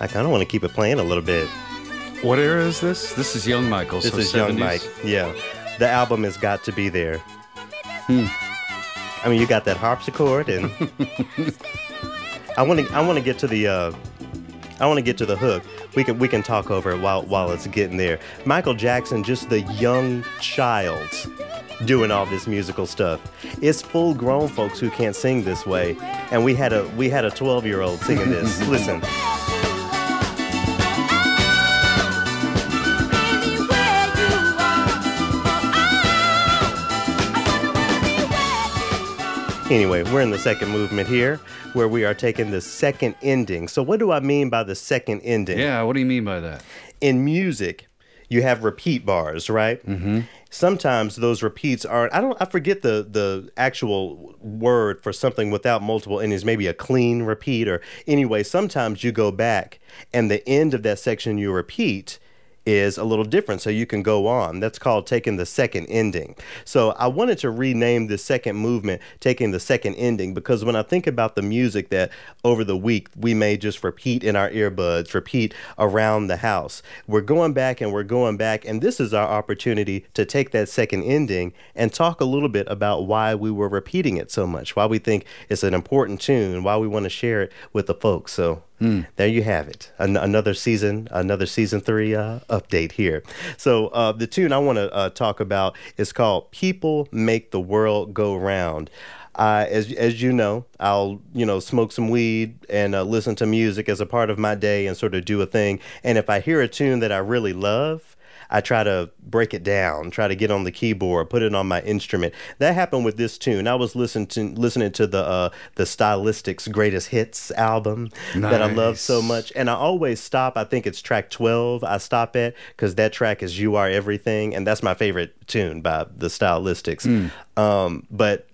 I kind of want to keep it playing a little bit. What era is this? This is Young Michael. This so is Young Mike. Yeah, the album has got to be there. I mean, you got that harpsichord, and I want to. I want to get to the. Uh, I want to get to the hook. We can we can talk over it while while it's getting there. Michael Jackson, just the young child, doing all this musical stuff. It's full grown folks who can't sing this way, and we had a we had a 12 year old singing this. Listen. Anyway, we're in the second movement here where we are taking the second ending. So, what do I mean by the second ending? Yeah, what do you mean by that? In music, you have repeat bars, right? Mm-hmm. Sometimes those repeats are I don't I forget the the actual word for something without multiple endings, maybe a clean repeat or anyway, sometimes you go back and the end of that section you repeat is a little different so you can go on. That's called taking the second ending. So I wanted to rename the second movement taking the second ending because when I think about the music that over the week we may just repeat in our earbuds, repeat around the house, we're going back and we're going back and this is our opportunity to take that second ending and talk a little bit about why we were repeating it so much, why we think it's an important tune, why we want to share it with the folks. So there you have it. An- another season, another season three uh, update here. So uh, the tune I want to uh, talk about is called "People Make the World Go Round." Uh, as as you know, I'll you know smoke some weed and uh, listen to music as a part of my day and sort of do a thing. And if I hear a tune that I really love, I try to break it down, try to get on the keyboard, put it on my instrument. That happened with this tune. I was listening to listening to the uh, the Stylistics Greatest Hits album that I love so much, and I always stop. I think it's track twelve. I stop at because that track is "You Are Everything," and that's my favorite tune by the Stylistics. Um, but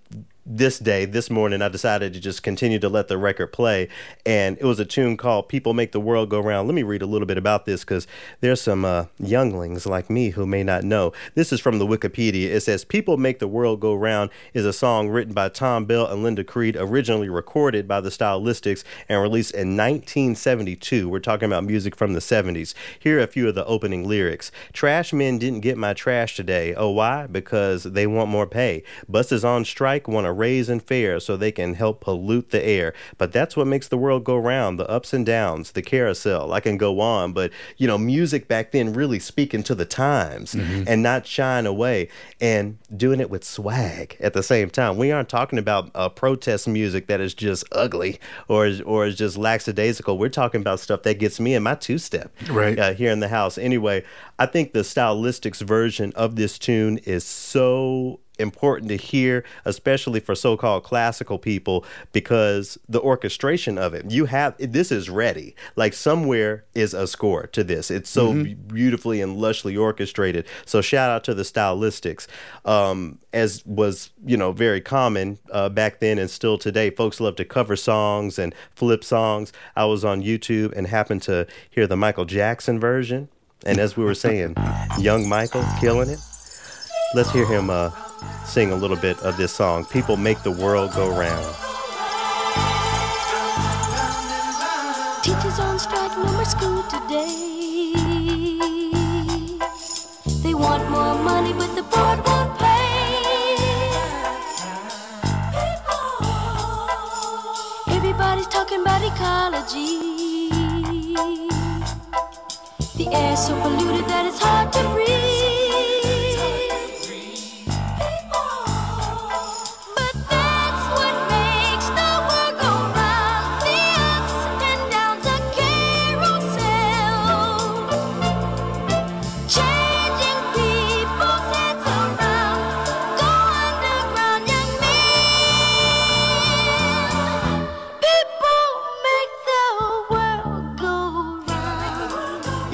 this day, this morning, I decided to just continue to let the record play. And it was a tune called People Make the World Go Round. Let me read a little bit about this because there's some uh, younglings like me who may not know. This is from the Wikipedia. It says People Make the World Go Round is a song written by Tom Bell and Linda Creed, originally recorded by the Stylistics and released in 1972. We're talking about music from the 70s. Here are a few of the opening lyrics Trash men didn't get my trash today. Oh, why? Because they want more pay. Buses on strike want a raise in fare so they can help pollute the air. But that's what makes the world go round the ups and downs, the carousel. I can go on, but you know, music back then really speaking to the times and not shying away and doing it with swag at the same time. We aren't talking about uh, protest music that is just ugly or is, or is just lackadaisical. We're talking about stuff that gets me in my two step Right. uh, here in the house. Anyway, I think the stylistics version of this tune is so important to hear, especially for so-called classical people, because the orchestration of it. You have this is ready. Like somewhere is a score to this. It's so Mm-hmm. beautifully and lushly orchestrated. So shout out to the stylistics. Um, as was you know very common uh, back then and still today, folks love to cover songs and flip songs. I was on YouTube and happened to hear the Michael Jackson version. And as we were saying, young Michael killing it. Let's hear him uh, sing a little bit of this song. People make the world go round. Teachers on strike, no more school today. They want more money, but the board won't pay. Everybody's talking about ecology. The air's so polluted that it's hard to breathe.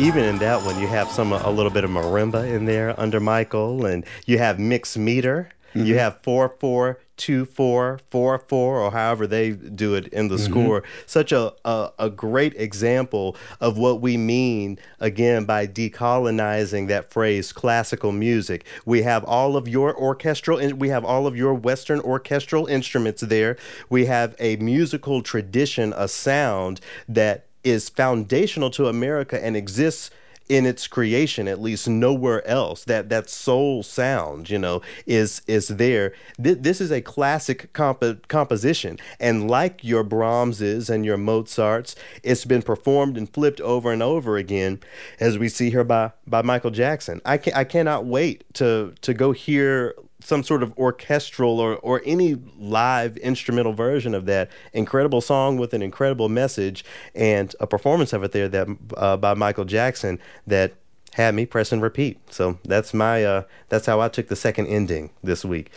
Even in that one, you have some a little bit of marimba in there under Michael, and you have mixed meter. You mm-hmm. have four four two four four four, or however they do it in the mm-hmm. score. Such a, a a great example of what we mean again by decolonizing that phrase classical music. We have all of your orchestral, we have all of your Western orchestral instruments there. We have a musical tradition, a sound that is foundational to America and exists in its creation at least nowhere else. That that soul sound you know is is there. Th- this is a classic comp- composition. And like your brahmses and your mozarts it's been performed and flipped over and over again as we see here by by michael jackson. I can i cannot wait to to go hear some sort of orchestral or, or any live instrumental version of that incredible song with an incredible message and a performance of it there that uh, by Michael Jackson that had me press and repeat. So that's my uh, that's how I took the second ending this week.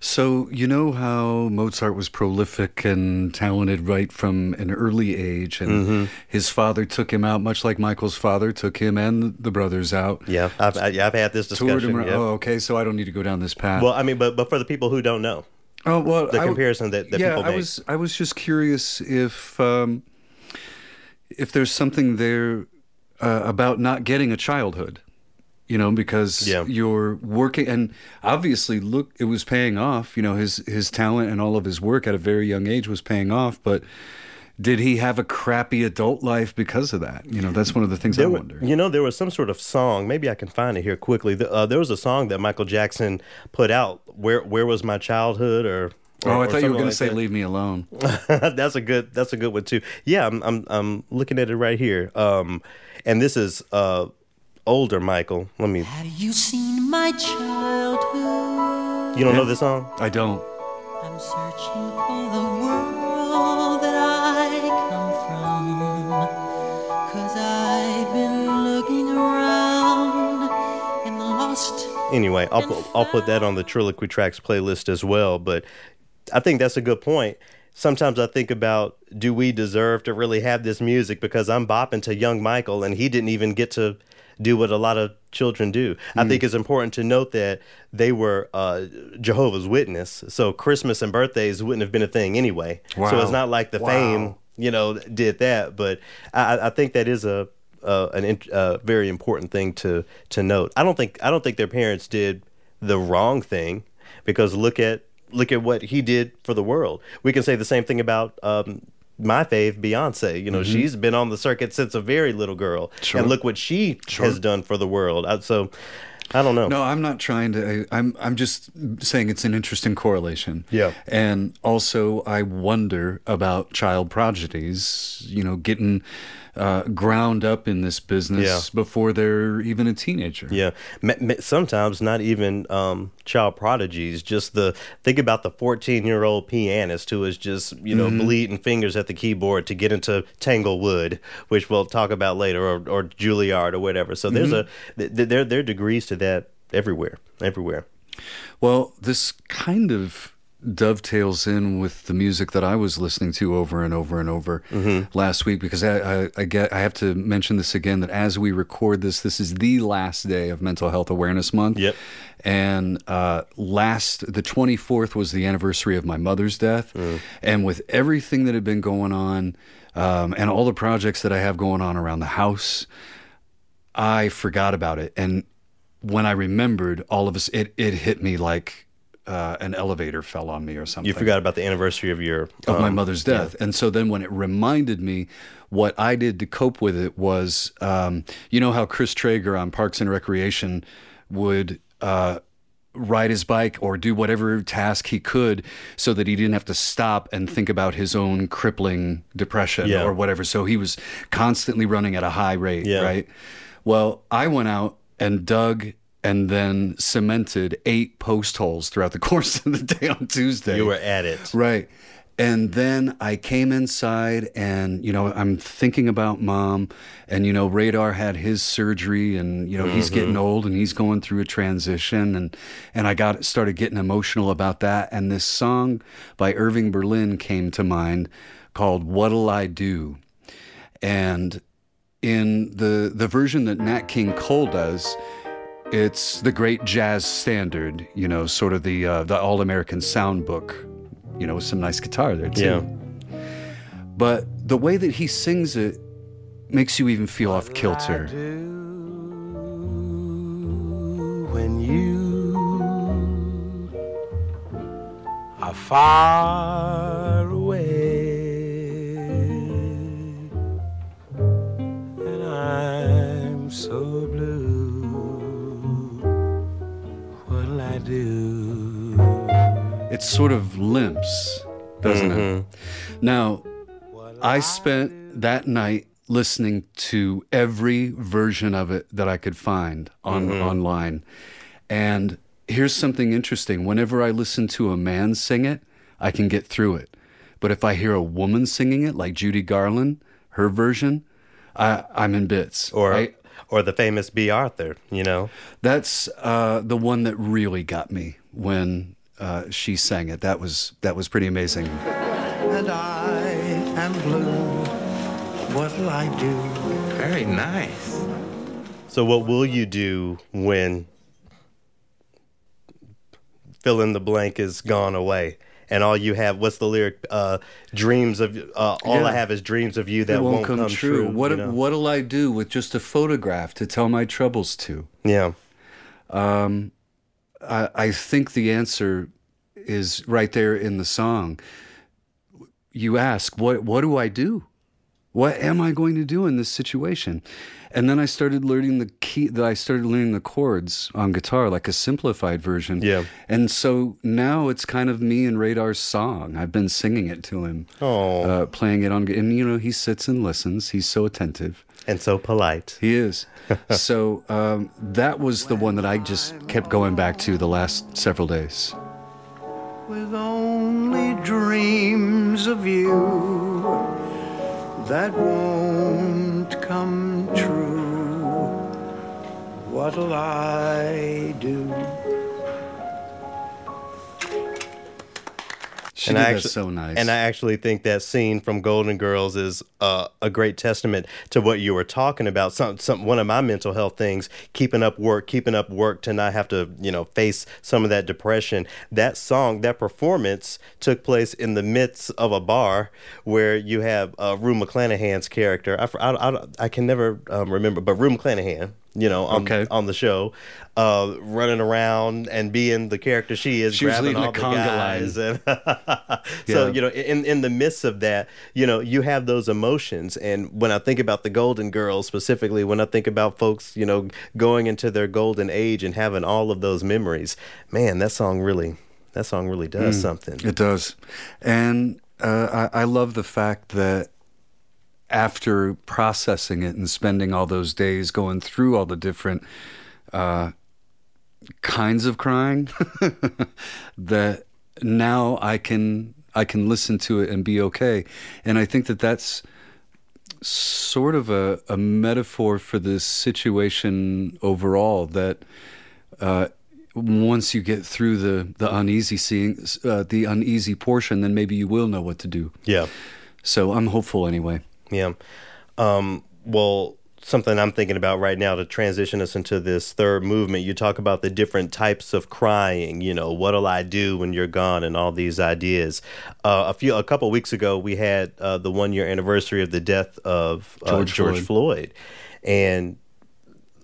So, you know how Mozart was prolific and talented right from an early age, and Mm-hmm. his father took him out, much like Michael's father took him and the brothers out. Yeah, I've I, yeah, I've had this Toured him discussion. yeah. Oh, okay. So I don't need to go down this path. Well, I mean, but but for the people who don't know, oh, well, the I- comparison that, that yeah, people I was I was just curious if um, if there's something there uh, about not getting a childhood, you know, because Yeah. you're working and obviously look, it was paying off. You know, his his talent and all of his work at a very young age was paying off, but. Did he have a crappy adult life because of that? You know, that's one of the things I There were- wonder. you know, there was some sort of song. Maybe I can find it here quickly. The- Uh, there was a song that Michael Jackson put out. Where Where was my childhood? Or, or oh, I thought you were going like to say that. "Leave Me Alone." that's a good. That's a good one too. Yeah, I'm. I'm. I'm looking at it right here. Um, and this is uh, older Michael. Let me. Have you seen my childhood? You don't know this song? I don't. I'm searching for the world that I come from. Cause I've been looking around in the lost. Anyway, I'll put, I'll put that on the Triloquy Tracks playlist as well. But I think that's a good point. Sometimes I think about do we deserve to really have this music because I'm bopping to Young Michael and he didn't even get to do what a lot of children do. I think it's important to note that they were uh, Jehovah's Witness, so Christmas and birthdays wouldn't have been a thing anyway. So it's not like the Wow. fame, you know, did that. But I, I- think that is a uh, an uh, very important thing to to note. I don't think I don't think their parents did the wrong thing because look at look at what he did for the world. We can say the same thing about um, my fave, Beyonce. You know, she's been on the circuit since a very little girl, Mm-hmm. Sure. and look what she has done for the world. So, I don't know. No, I'm not trying to. I, I'm I'm just saying it's an interesting correlation. Yeah. And also, I wonder about child prodigies. You know, getting uh, ground up in this business Yeah. before they're even a teenager. Yeah, sometimes not even um, child prodigies. Just the think about the fourteen-year-old pianist who is just you know bleeding fingers at the keyboard to get into Tanglewood, which we'll talk about later, or, or Juilliard or whatever. So there's a th- th- there there are degrees to that everywhere, everywhere. Well, this kind of dovetails in with the music that I was listening to over and over and over last week because I, I, I get I have to mention this again that as we record this, this is the last day of Mental Health Awareness Month. Yep. And uh, last the 24th was the anniversary of my mother's death, and with everything that had been going on, um, and all the projects that I have going on around the house, I forgot about it. And when I remembered, all of us, it, it hit me like uh, an elevator fell on me or something. You forgot about the anniversary of your of my um, mother's death. And so then when it reminded me, what I did to cope with it was, um, you know how Chris Traeger on Parks and Recreation would uh, ride his bike or do whatever task he could so that he didn't have to stop and think about his own crippling depression Yeah. or whatever. So he was constantly running at a high rate, Yeah. right? Well, I went out and dug and then cemented eight post holes throughout the course of the day on Tuesday. You were at it. Right. And then I came inside and, you know, I'm thinking about mom and, you know, Radar had his surgery and, you know, he's getting mm-hmm. old and he's going through a transition and, and I got started getting emotional about that. And this song by Irving Berlin came to mind called What'll I Do? And in the, the version that Nat King Cole does, it's the great jazz standard, you know, sort of the uh, the all American sound book, you know, with some nice guitar there too. Yeah. But the way that he sings it makes you even feel off kilter. when you are far away It sort of limps, doesn't it? Now, I spent that night listening to every version of it that I could find on online. And here's something interesting. Whenever I listen to a man sing it, I can get through it. But if I hear a woman singing it, like Judy Garland, her version, I, I'm in bits. Or I, or the famous Bea Arthur, you know. that's uh, the one that really got me when uh, she sang it. That was that was pretty amazing. and I am blue what'll I do Very nice. So what will you do when fill in the blank is gone away? And all you have, what's the lyric? Uh, dreams of, uh, all I have is dreams of you that it won't, come, true. What you know? what'll I do with just a photograph to tell my troubles to? Yeah. I, I think the answer is right there in the song. You ask, what what do I do? What am I going to do in this situation? And then I started learning the key that I started learning the chords on guitar, like a simplified version. Yeah. And so now it's kind of me and Radar's song. I've been singing it to him. Oh. Uh, playing it on and you know, he sits and listens. He's so attentive. And so polite. He is. so um, that was the one that I just kept going back to the last several days. with only dreams of you that won't come true. What'll I She and did I that actually, so nice. And I actually think that scene from Golden Girls is uh, a great testament to what you were talking about. Some, some, one of my mental health things, keeping up work, keeping up work to not have to, you know, face some of that depression. That song, that performance took place in the midst of a bar where you have uh, Rue McClanahan's character. I, I, I, I can never um, remember, but Rue McClanahan, you know, on, Okay. on the show, uh, running around and being the character she is, She grabbing all the the conga guys. And so, Yeah. you know, in, in the midst of that, you know, you have those emotions. And when I think about the Golden Girls specifically, when I think about folks, you know, going into their golden age and having all of those memories, man, that song really, that song really does Mm. something. It does. And uh, I, I love the fact that after processing it and spending all those days going through all the different uh, kinds of crying, that now I can I can listen to it and be okay. And I think that that's sort of a, a metaphor for this situation overall that uh, once you get through the the uneasy seeing uh, the uneasy portion, then maybe you will know what to do. Yeah. So I'm hopeful anyway. Yeah. Um, well, something I'm thinking about right now to transition us into this third movement. You talk about the different types of crying. You know, what'll I do when you're gone, and all these ideas. Uh, a few, a couple weeks ago, we had uh, the one year anniversary of the death of uh, George George, Floyd. Floyd, and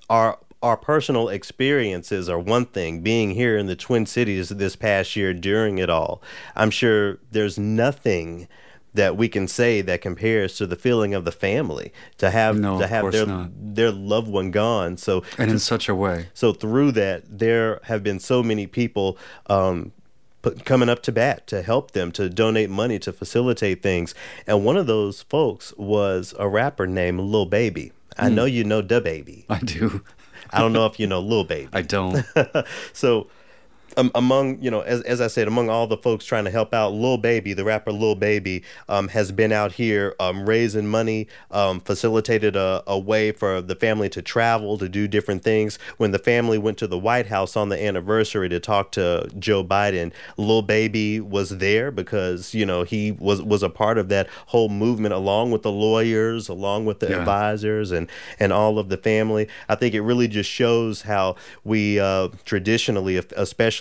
our our personal experiences are one thing. Being here in the Twin Cities this past year during it all, I'm sure there's nothing that we can say that compares to the feeling of the family to have No, to have their not. their loved one gone. So And in such a way. so through that, there have been so many people um, put, coming up to bat to help them, to donate money, to facilitate things. And one of those folks was a rapper named Lil Baby. I know you know Da Baby. I do. I don't know if you know Lil Baby. I don't. so um, among you know as, as i said among all the folks trying to help out lil baby the rapper lil baby um, has been out here um, raising money um, facilitated a, a way for the family to travel to do different things when the family went to the white house on the anniversary to talk to joe biden lil baby was there because you know he was was a part of that whole movement along with the lawyers along with the Yeah. advisors and and all of the family i think it really just shows how we uh, traditionally if-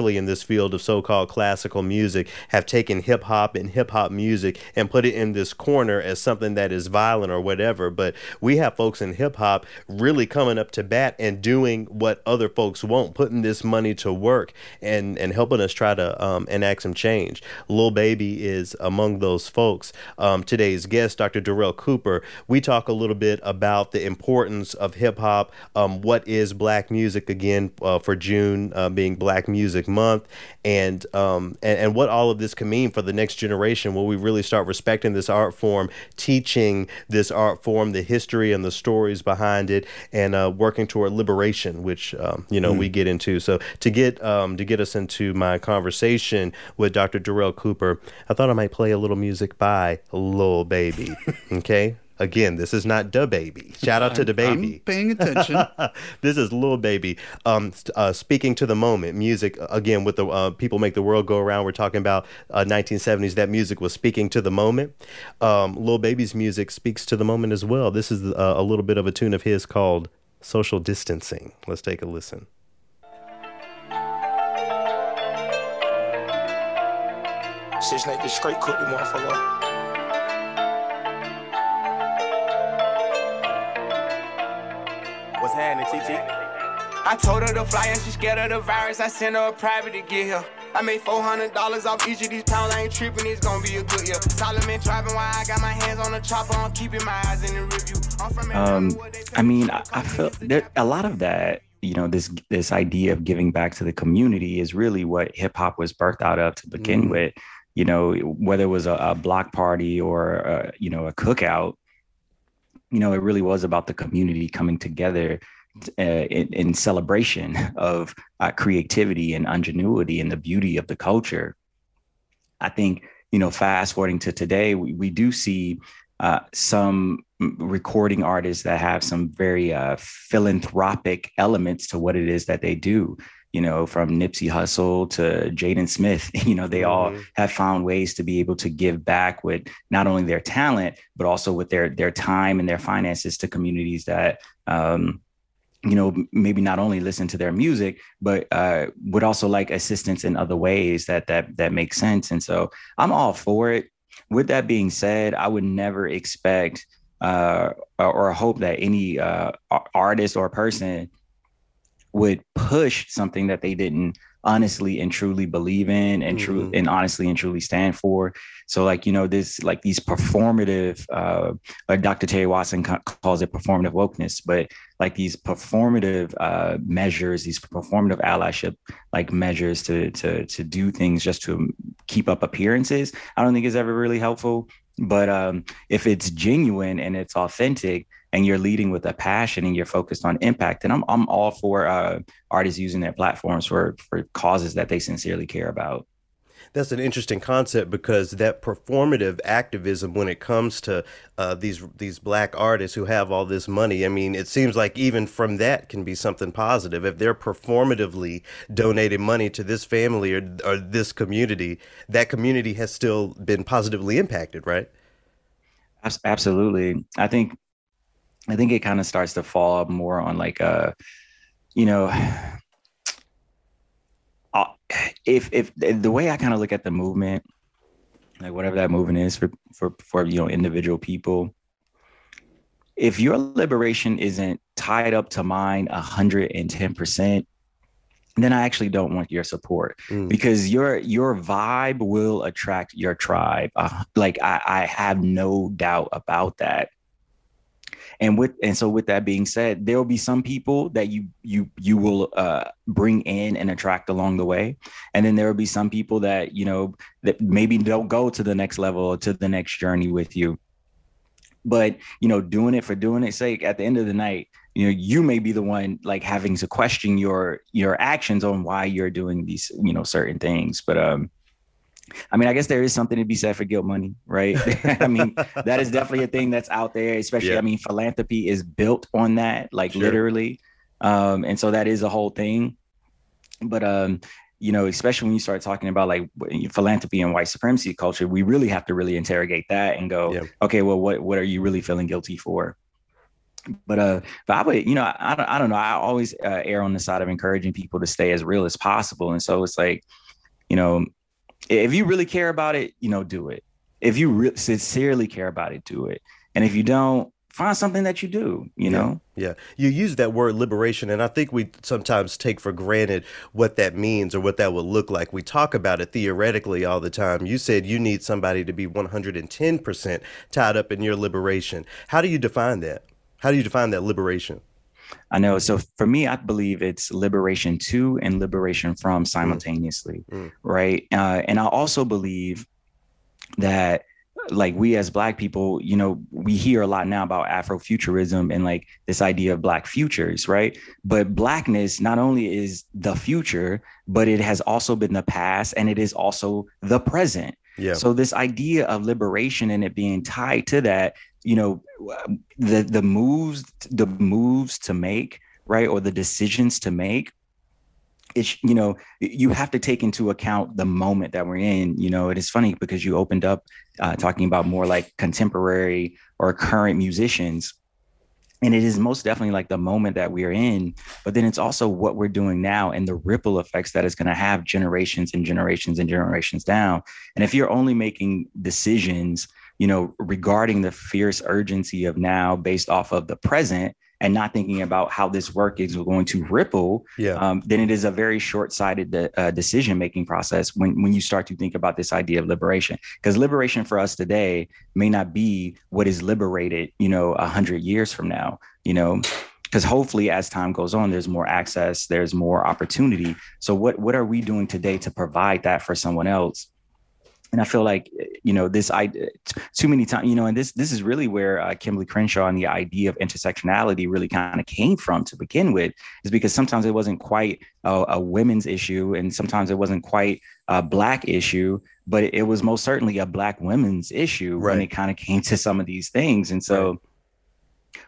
especially in this field of so-called classical music have taken hip hop and hip hop music and put it in this corner as something that is violent or whatever but we have folks in hip hop really coming up to bat and doing what other folks won't putting this money to work and and helping us try to um, enact some change Lil Baby is among those folks um, today's guest Dr. Darrell Cooper we talk a little bit about the importance of hip hop um, what is black music again uh, for June uh, being Black Music Month. And, um, and and what all of this can mean for the next generation when we really start respecting this art form teaching this art form the history and the stories behind it and uh, working toward liberation which um, you know we get into. So to get um, to get us into my conversation with Dr. Darrell Cooper I thought I might play a little music by Lil Baby okay Again, this is not Da Baby. Shout out to Da Baby I'm paying attention. this is Lil Baby um, uh, speaking to the moment. Music uh, again with the uh, people make the world go around. We're talking about uh, 1970s. That music was speaking to the moment. Um, Lil Baby's music speaks to the moment as well. This is uh, a little bit of a tune of his called "Social Distancing." Let's take a listen. Six Nate just straight cooked the motherfucker. What's happening, TT? I told her to fly and she scared of the virus. I sent her a private to get here. I made four hundred dollars off each of these pounds. I ain't tripping. It's gonna be a good year. Solomon driving while I got my hands on the chopper. I'm keeping my eyes in the review. I'm from Um, Atlanta, where they pay I mean, I, I feel there a lot of that. You know, this this idea of giving back to the community is really what hip hop was birthed out of to begin Mhm. with. You know, whether it was a, a block party or uh, you know a cookout, you know, it really was about the community coming together uh, in, in celebration of uh, creativity and ingenuity and the beauty of the culture. I think you know, fast forwarding to today, we, we do see uh, some recording artists that have some very uh, philanthropic elements to what it is that they do. You know, from Nipsey Hussle to Jaden Smith, you know, they all Mhm. have found ways to be able to give back with not only their talent, but also with their their time and their finances to communities that um, you know, maybe not only listen to their music, but uh, would also like assistance in other ways that that that makes sense. And so I'm all for it. With that being said, I would never expect uh, or, or hope that any uh, artist or person would push something that they didn't honestly and truly believe in and true Mhm. and honestly and truly stand for. So like you know this like these performative uh like Dr. Terry Watson ca- calls it performative wokeness, but like these performative uh measures, these performative allyship like measures to to to do things just to keep up appearances, I don't think is ever really helpful. But um if it's genuine and it's authentic and you're leading with a passion and you're focused on impact, And I'm I'm all for uh artists using their platforms for for causes that they sincerely care about. That's an interesting concept because that performative activism, when it comes to uh, these these black artists who have all this money, I mean, it seems like even from that can be something positive. If they're performatively donating money to this family or, or this community, that community has still been positively impacted, right? Absolutely. I think I think it kind of starts to fall more on like uh you know uh, if if the way I kind of look at the movement like whatever that movement is for for for you know individual people if your liberation isn't tied up to mine 110% then I actually don't want your support Mm. because your your vibe will attract your tribe. Uh, like I, I have no doubt about that. And with and so with that being said, there will be some people that you you you will uh, bring in and attract along the way, and then there will be some people that you know that maybe don't go to the next level or to the next journey with you. But you know, doing it for doing its sake, at the end of the night, you know you may be the one like having to question your your actions on why you're doing these you know certain things but um i mean i guess there is something to be said for guilt money right i mean that is definitely a thing that's out there especially Yeah. i mean philanthropy is built on that like Sure. literally um and so that is a whole thing but um you know especially when you start talking about like philanthropy and white supremacy culture we really have to really interrogate that and go Yeah. okay well what what are you really feeling guilty for but uh but i would you know i, I don't, I don't know i always uh, err on the side of encouraging people to stay as real as possible and so it's like you know if you really care about it you know do it if you re- sincerely care about it do it and if you don't find something that you do you Yeah. know Yeah, you use that word liberation, and I think we sometimes take for granted what that means or what that would look like. We talk about it theoretically all the time. You said you need somebody to be 110% tied up in your liberation. How do you define that? How do you define that liberation? I know. So for me, I believe it's liberation to and liberation from simultaneously, Mm. right? Uh, and I also believe that, like we as Black people, you know, we hear a lot now about Afrofuturism and like this idea of Black futures, right? But Blackness not only is the future, but it has also been the past and it is also the present. Yeah. So this idea of liberation and it being tied to that, you know, the the moves the moves to make, right, or the decisions to make, it's you know, you have to take into account the moment that we're in. You know, it is funny because you opened up uh, talking about more like contemporary or current musicians. And it is most definitely like the moment that we are in, but then it's also what we're doing now and the ripple effects that is going to have generations and generations and generations down. And if you're only making decisions, you know, regarding the fierce urgency of now based off of the present and not thinking about how this work is going to ripple, Yeah. um, then it is a very short-sighted de- uh, decision-making process when when you start to think about this idea of liberation. Because liberation for us today may not be what is liberated, you know, a hundred years from now. You know, because hopefully as time goes on, there's more access, there's more opportunity. So what what are we doing today to provide that for someone else? And I feel like you know this I too many times you know, and this this is really where uh, Kimberly Crenshaw and the idea of intersectionality really kind of came from to begin with, is because sometimes it wasn't quite a, a women's issue, and sometimes it wasn't quite a black issue, but it, it was most certainly a black women's issue when it kind of came to some of these things, and so.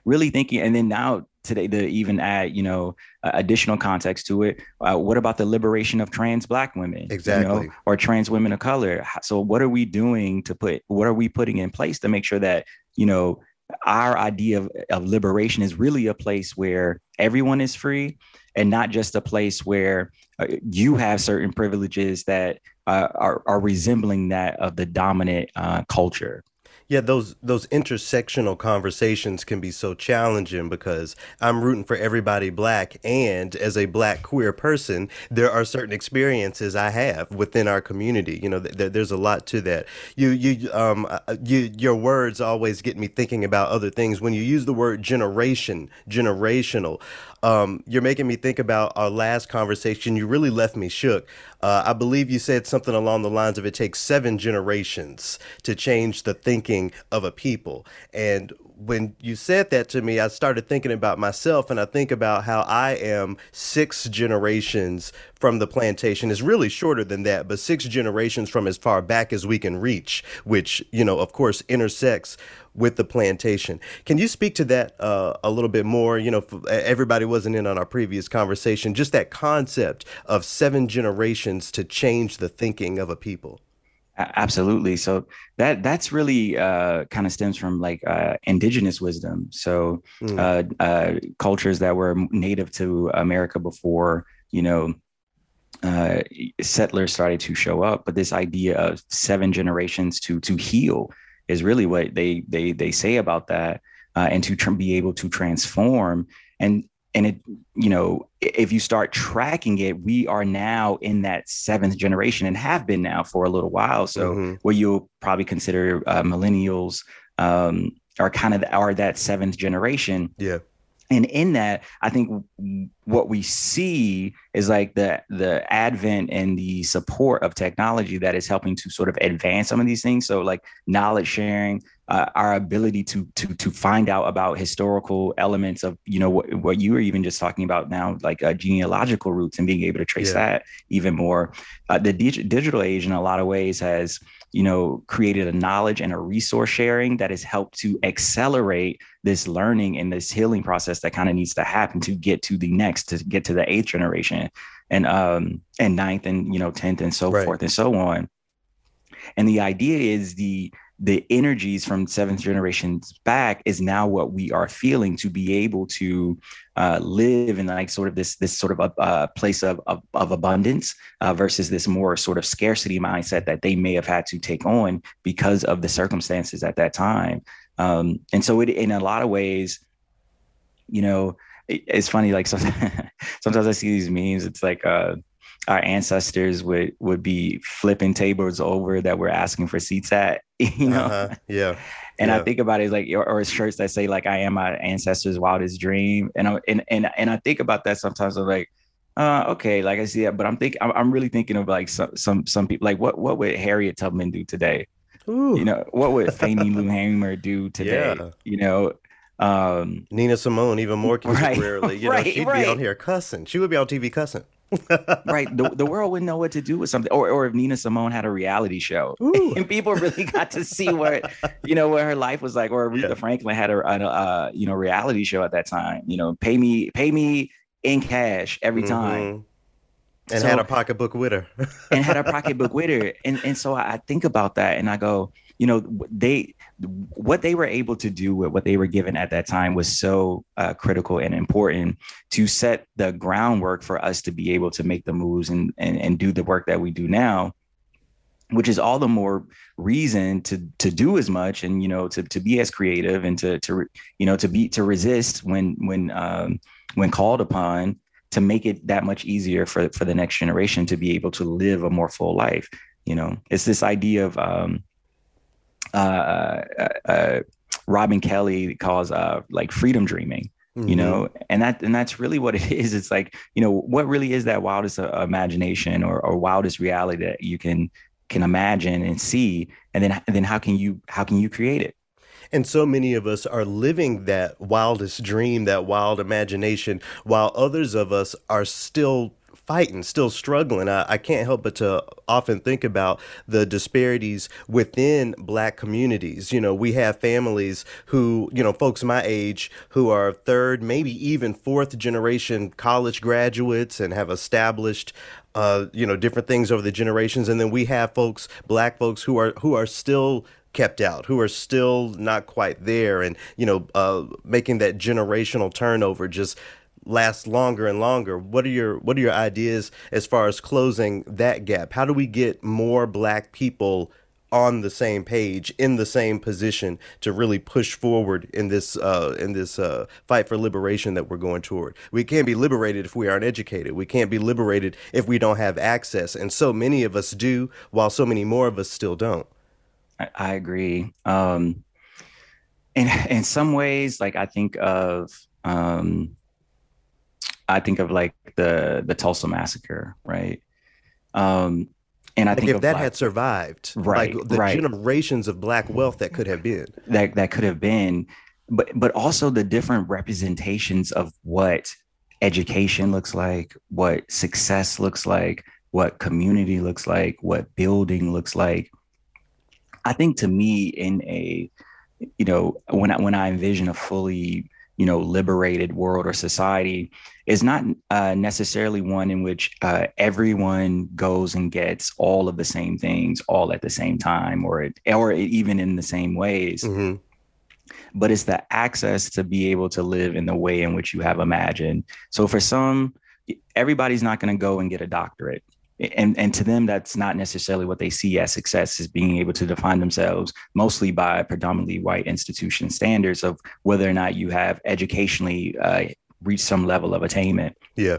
really thinking, and then now today to even add, you know, uh, additional context to it. Uh, what about the liberation of trans Black women, exactly, you know, or trans women of color? So, what are we doing to put? What are we putting in place to make sure that you know our idea of, of liberation is really a place where everyone is free and not just a place where uh, you have certain privileges that uh, are, are resembling that of the dominant uh, culture. Yeah, those those intersectional conversations can be so challenging because I'm rooting for everybody black and as a black queer person, there are certain experiences I have within our community. You know, th- there's a lot to that. You you um uh, you your words always get me thinking about other things when you use the word generation, generational. Um, you're making me think about our last conversation. You really left me shook. Uh, I believe you said something along the lines of it takes seven generations to change the thinking of a people. And when you said that to me, I started thinking about myself and I think about how I am six generations from the plantation. It's really shorter than that, but six generations from as far back as we can reach, which, you know, of course, intersects with the plantation. Can you speak to that uh, a little bit more? You know, everybody wasn't in on our previous conversation, just that concept of seven generations to change the thinking of a people. Absolutely. So that that's really uh, kind of stems from like uh, indigenous wisdom. So mm. uh, uh cultures that were native to America before, you know, uh, settlers started to show up. But this idea of seven generations to to heal is really what they they they say about that, uh, and to tr- be able to transform. And and it you know if you start tracking it we are now in that seventh generation and have been now for a little while so mm-hmm. what you'll probably consider uh, millennials um, are kind of are that seventh generation yeah and in that i think what we see is like the the advent and the support of technology that is helping to sort of advance some of these things so like knowledge sharing uh, our ability to to to find out about historical elements of you know what, what you were even just talking about now like uh, genealogical roots and being able to trace yeah. that even more uh, the dig- digital age in a lot of ways has you know created a knowledge and a resource sharing that has helped to accelerate this learning and this healing process that kind of needs to happen to get to the next to get to the eighth generation and um and ninth and you know 10th and so right. forth and so on and the idea is the the energies from seventh generations back is now what we are feeling to be able to uh, live in like sort of this this sort of a, a place of, of, of abundance uh, versus this more sort of scarcity mindset that they may have had to take on because of the circumstances at that time. Um, and so it in a lot of ways you know it, it's funny like sometimes, sometimes i see these memes it's like uh our ancestors would would be flipping tables over that we're asking for seats at you know? Uh-huh. yeah and yeah. I think about it like or, or, shirts that say like I am my ancestors' wildest dream, and I and and and I think about that sometimes. I'm like, uh, okay, like I see that, but I'm thinking I'm, I'm really thinking of like some some some people like what what would Harriet Tubman do today? Ooh. You know, what would Fannie Lou Hamer do today? Yeah. You know, um, Nina Simone even more contemporarily. Right, you know, right, she'd right. be on here cussing. She would be on TV cussing right. The, the world wouldn't know what to do with something. Or, or if Nina Simone had a reality show Ooh. and people really got to see what, you know, what her life was like, or Aretha yeah. Franklin had a, a, a, you know, reality show at that time, you know, pay me, pay me in cash every mm-hmm. time. And so, had a pocketbook with her. and had a pocketbook with her. And, and so I think about that and I go, you know, they, what they were able to do with what they were given at that time was so uh, critical and important to set the groundwork for us to be able to make the moves and, and, and do the work that we do now which is all the more reason to to do as much and you know to to be as creative and to to you know to be to resist when when um when called upon to make it that much easier for for the next generation to be able to live a more full life you know. It's this idea of um uh, uh, uh, Robin Kelley calls uh, like freedom dreaming. Mm-hmm. You know, and that and that's really what it is. It's like you know what really is that wildest uh, imagination or, or wildest reality that you can can imagine and see, and then and then how can you how can you create it? And so many of us are living that wildest dream, that wild imagination, while others of us are still fighting, still struggling. I, I can't help but to often think about the disparities within black communities. You know, we have families who, you know, folks my age who are third, maybe even fourth generation college graduates and have established uh, you know, different things over the generations. And then we have folks, black folks who are who are still kept out, who are still not quite there, and you know, uh, making that generational turnover just last longer and longer. What are your what are your ideas as far as closing that gap? How do we get more black people on the same page in the same position to really push forward in this uh, in this uh, fight for liberation that we're going toward. We can't be liberated if we aren't educated. We can't be liberated if we don't have access, and so many of us do, while so many more of us still don't. I, I agree. Um, in in some ways, like I think of um, I think of like the the Tulsa massacre, right? Um, and I Like think if that Black- had survived, Right, like the right. generations of black wealth that could have been. that that could have been but but also the different representations of what education looks like what success looks like what community looks like what building looks like i think to me in a you know when i when i envision a fully you know liberated world or society is not uh, necessarily one in which uh, everyone goes and gets all of the same things all at the same time or it, or even in the same ways hmm but it's the access to be able to live in the way in which you have imagined. So for some, everybody's not going to go and get a doctorate. And, and to them, that's not necessarily what they see as success is being able to define themselves mostly by predominantly white institution standards of whether or not you have educationally uh, reached some level of attainment Yeah.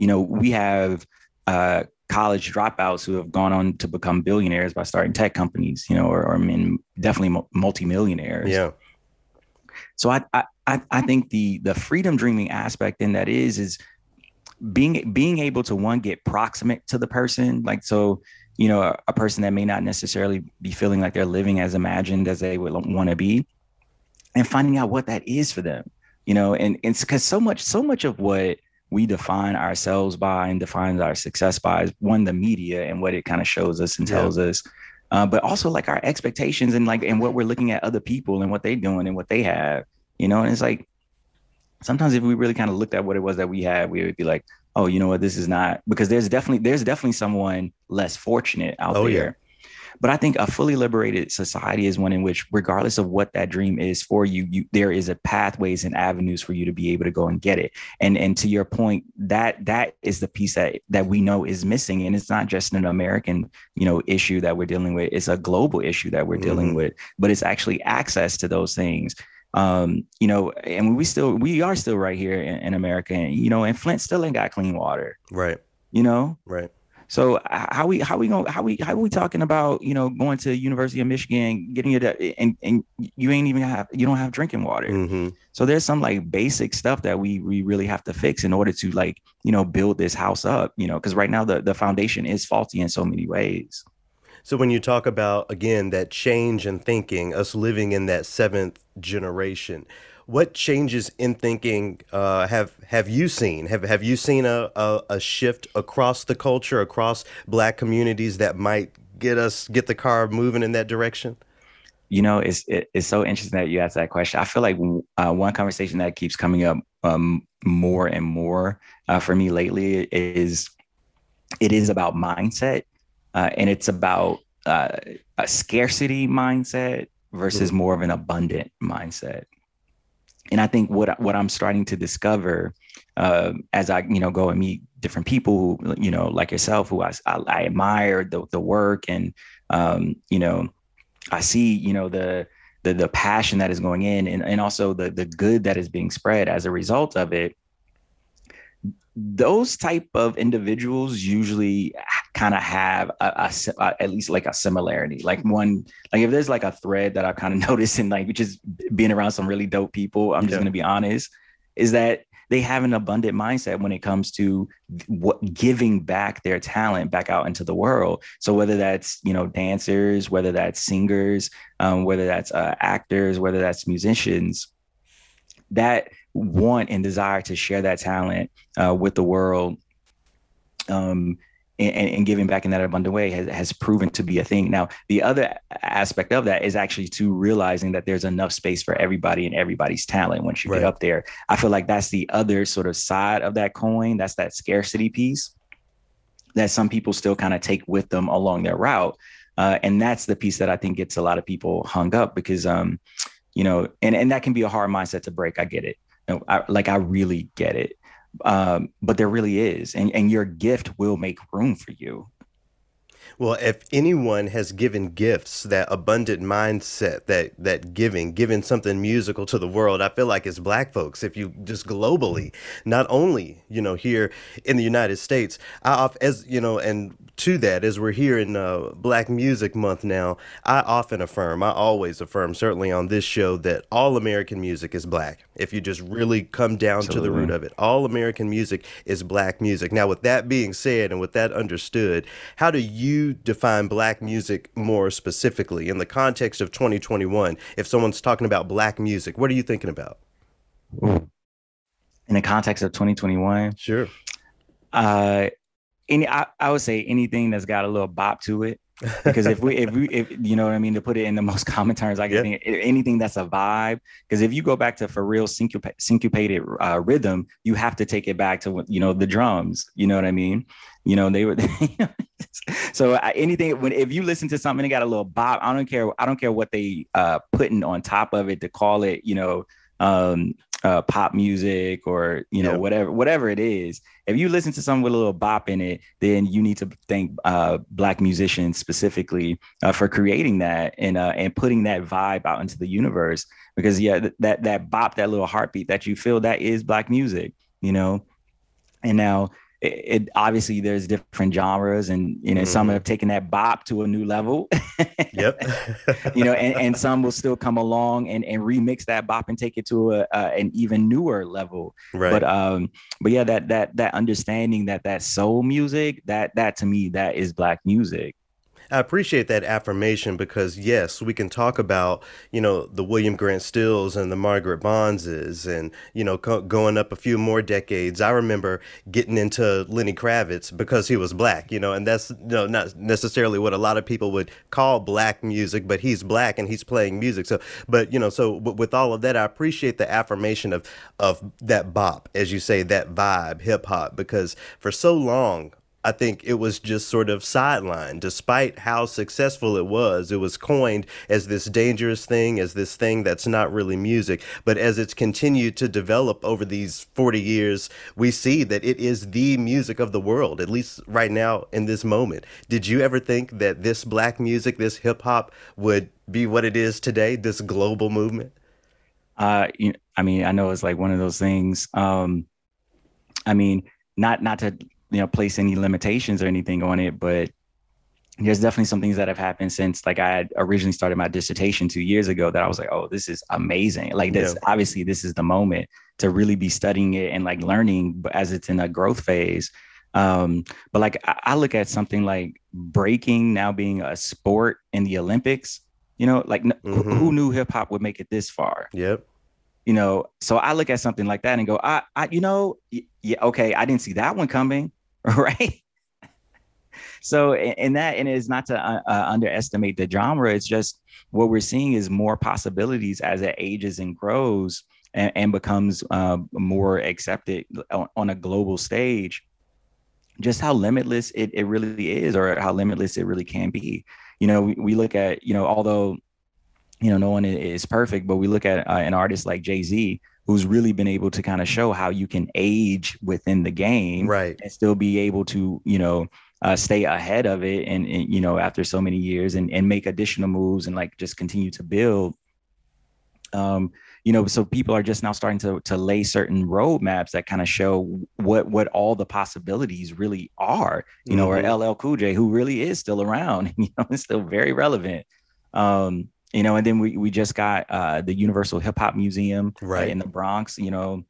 you know, we have uh, college dropouts who have gone on to become billionaires by starting tech companies, you know, or, or I mean, definitely mu- multimillionaires. Yeah. So I, I, I I think the the freedom dreaming aspect in that is is being being able to one get proximate to the person, like so. You know, a, a person that may not necessarily be feeling like they're living as imagined as they would want to be, and finding out what that is for them. You know, and and because so much so much of what we define ourselves by and defines our success by is one the media and what it kind of shows us and Yeah. tells us uh, but also like our expectations and like and what we're looking at other people and what they're doing and what they have you know and it's like sometimes if we really kind of looked at what it was that we had we would be like oh you know what? This is not because there's definitely there's definitely someone less fortunate out Oh, there. Yeah. but i think a fully liberated society is one in which regardless of what that dream is for you you there is a pathways and avenues for you to be able to go and get it. And and to your point that that is the piece that that we know is missing. And it's not just an american you know issue that we're dealing with. It's a global issue that we're dealing Mhm. with. But it's actually access to those things um you know and we still we are still right here in, in america and you know and flint still ain't got clean water Right. you know Right. so how we how we going how we how we talking about you know going to University of Michigan getting it and and you ain't even have you don't have drinking water. hmm So there's some like basic stuff that we we really have to fix in order to like you know build this house up. You know because right now the the foundation is faulty in so many ways. So when you talk about again that change in thinking, us living in that seventh generation, what changes in thinking uh, have have you seen? Have have you seen a, a a shift across the culture, across Black communities that might get us get the car moving in that direction? You know it's it, it's so interesting that you asked that question. I feel like uh, one conversation that keeps coming up um, more and more uh, for me lately is it is about mindset uh, and it's about uh, a scarcity mindset versus more of an abundant mindset. And i think what what i'm starting to discover uh, as i you know go and meet different people who you know like yourself who i, I, I admire the, the work and um, you know i see you know the the, the passion that is going in and, and also the the good that is being spread as a result of it. Those type of individuals usually kind of have a, a uh, at least like a similarity like one like if there's like a thread that i've kind of noticed in like which is being around some really dope people i'm just Yeah. to be honest is that they have an abundant mindset when it comes to what giving back their talent back out into the world so whether that's you know dancers whether that's singers um, whether that's uh, actors whether that's musicians that want and desire to share that talent uh, with the world um, and, and giving back in that abundant way has, has proven to be a thing. Now, the other aspect of that is actually to realizing that there's enough space for everybody and everybody's talent once you Right. get up there. I feel like that's the other sort of side of that coin. That's that scarcity piece that some people still kind of take with them along their route. Uh, and that's the piece that I think gets a lot of people hung up because, um, you know, and, and that can be a hard mindset to break. I get it. No, I, like I really get it. Um, but there really is, and and your gift will make room for you. Well, if anyone has given gifts, that abundant mindset, that that giving, giving something musical to the world, I feel like it's black folks. If you just globally, not only you know here in the United States, I as you know, and to that, as we're here in uh, Black Music Month now, I often affirm, I always affirm, certainly on this show, that all American music is black. If you just really come down to the root of it, all American music is black music. Now, with that being said, and with that understood, how do you define black music more specifically in the context of 2021? If someone's talking about black music, what are you thinking about? In the context of 2021, Sure. uh, any I, I would say anything that's got a little bop to it. because if we if we if you know what I mean to put it in the most common terms I can Yeah. think anything that's a vibe because if you go back to for real syncopa- syncopated uh, rhythm you have to take it back to you know the drums you know what I mean you know they were so I, anything when if you listen to something that got a little bop I don't care I don't care what they uh putting on top of it to call it you know um uh pop music or you know Yeah. whatever whatever it is if you listen to something with a little bop in it, then you need to thank uh, black musicians specifically uh, for creating that and uh, and putting that vibe out into the universe. Because yeah, th- that that bop, that little heartbeat that you feel, that is black music, you know. And now it, it obviously there's different genres, and you know some Mhm. have taken that bop to a new level. Yep. you know, and, and some will still come along and, and remix that bop and take it to a, uh, an even newer level right. but um but yeah that that that understanding that that soul music that that to me that is black music I appreciate that affirmation because yes, we can talk about you know the William Grant Stills and the Margaret Bondses, and you know co- going up a few more decades. I remember getting into Lenny Kravitz because he was black, you know, and that's you know not necessarily what a lot of people would call black music, but he's black and he's playing music. So, but you know, so with all of that, I appreciate the affirmation of of that bop, as you say, that vibe, hip hop, because for so long. I think it was just sort of sidelined. Despite how successful it was, it was coined as this dangerous thing, as this thing that's not really music. But as it's continued to develop over these 40 years, we see that it is the music of the world, at least right now in this moment. Did you ever think that this black music, this hip hop, would be what it is today, this global movement? uh you, i mean i know it's like one of those things um i mean not not to you know place any limitations or anything on it but there's definitely some things that have happened since like i had originally started my dissertation two years ago that i was like oh this is amazing like this Yeah. obviously this is the moment to really be studying it and like learning but as it's in a growth phase um but like I, I look at something like breaking now being a sport in the olympics you know like Mhm. who knew hip hop would make it this far Yep. you know so i look at something like that and go i, I you know yeah okay i didn't see that one coming right? So in, that and it's not to uh, uh, underestimate the genre. It's just what we're seeing is more possibilities as it ages and grows and, and becomes uh, more accepted on, on a global stage. Just how limitless it, it really is or how limitless it really can be. You know we, we look at you know although you know no one is perfect but we look at uh, an artist like jay-z who's really been able to kind of show how you can age within the game Right. and still be able to you know uh, stay ahead of it and, and you know after so many years and, and make additional moves and like just continue to build um you know so people are just now starting to to lay certain roadmaps that kind of show what what all the possibilities really are you know Mhm. or ll cool j who really is still around you know it's still very relevant um you know and then we we just got uh the universal hip hop museum Right. in the bronx you know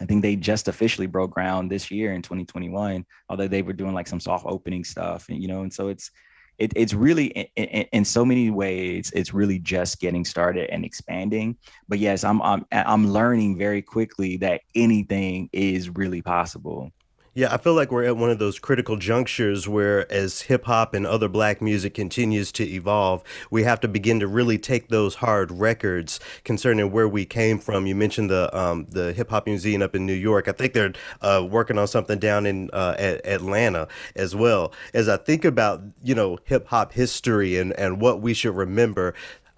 I think they just officially broke ground this year in 2021, although they were doing like some soft opening stuff, and you know, and so it's it, it's really in, in, in so many ways it's really just getting started and expanding. But yes, I'm I'm I'm learning very quickly that anything is really possible. Yeah, I feel like we're at one of those critical junctures where, as hip hop and other black music continues to evolve, we have to begin to really take those hard records concerning where we came from. You mentioned the um, the Hip Hop Museum up in New York. I think they're uh, working on something down in uh, at Atlanta as well. As I think about you know hip hop history and and what we should remember,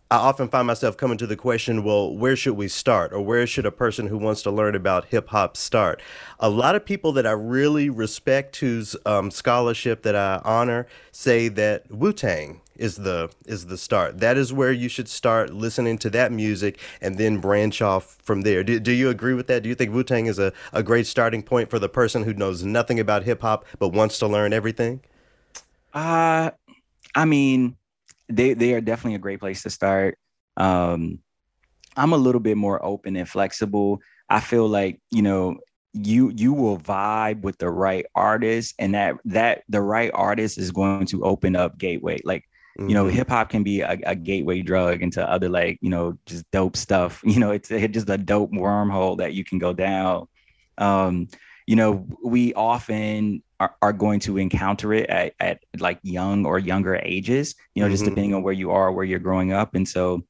I often find myself coming to the question, well, where should we start? Or where should a person who wants to learn about hip hop start? A lot of people that I really respect, whose um, scholarship that I honor, say that Wu Tang is the is the start. That is where you should start listening to that music and then branch off from there. Do, do you agree with that? Do you think Wu Tang is a, a great starting point for the person who knows nothing about hip hop but wants to learn everything? Uh, I mean, they they are definitely a great place to start. Um, I'm a little bit more open and flexible. I feel like you know you you will vibe with the right artist, and that that the right artist is going to open up gateway. Like you know, Mhm. hip hop can be a, a gateway drug into other like you know just dope stuff. You know, it's it's just a dope wormhole that you can go down. Um, you know, we often are, are going to encounter it at, at like young or younger ages, you know, just Mhm. depending on where you are, where you're growing up. And so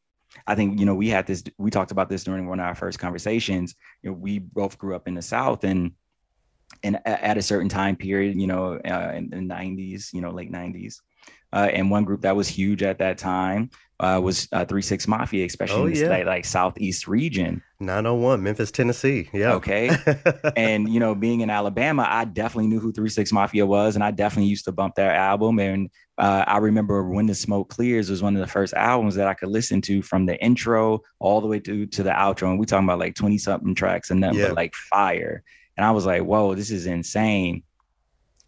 I think, you know, we had this, we talked about this during one of our first conversations. You know, we both grew up in the South and and at a certain time period, you know, uh, in the 90s, you know, late 90s. Uh, and one group that was huge at that time uh, was uh, Three Six Mafia, especially Oh, in this, yeah. like, like southeast region. 901, Memphis, Tennessee. Yeah. Okay. and you know, being in Alabama, I definitely knew who Three Six Mafia was, and I definitely used to bump their album. And uh, I remember when the smoke clears was one of the first albums that I could listen to from the intro all the way to to the outro. And we talking about like twenty something tracks and nothing Yeah. but like fire. And I was like, whoa, this is insane.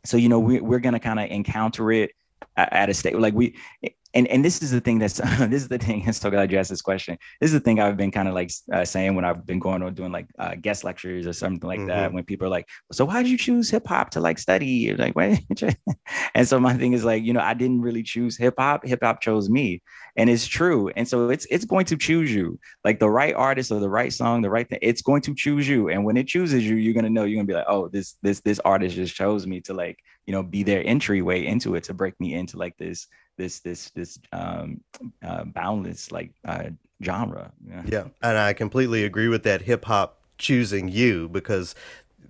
So you know, we, we're gonna kind of encounter it at a state like we. And, and this is the thing that's this is the thing. I'm so glad you asked this question this is the thing I've been kind of like uh, saying when I've been going on doing like uh, guest lectures or something like that. When people are like, "So why did you choose hip hop to like study?" Like, "What?" and so my thing is like, you know, I didn't really choose hip hop. Hip hop chose me, and it's true. And so it's it's going to choose you, like the right artist or the right song, the right thing. It's going to choose you, and when it chooses you, you're gonna know. You're gonna be like, "Oh, this this this artist just chose me to like, you know, be their entryway into it to break me into like this." This this this um uh boundless like uh genre. Yeah. Yeah, and I completely agree with that hip hop choosing you because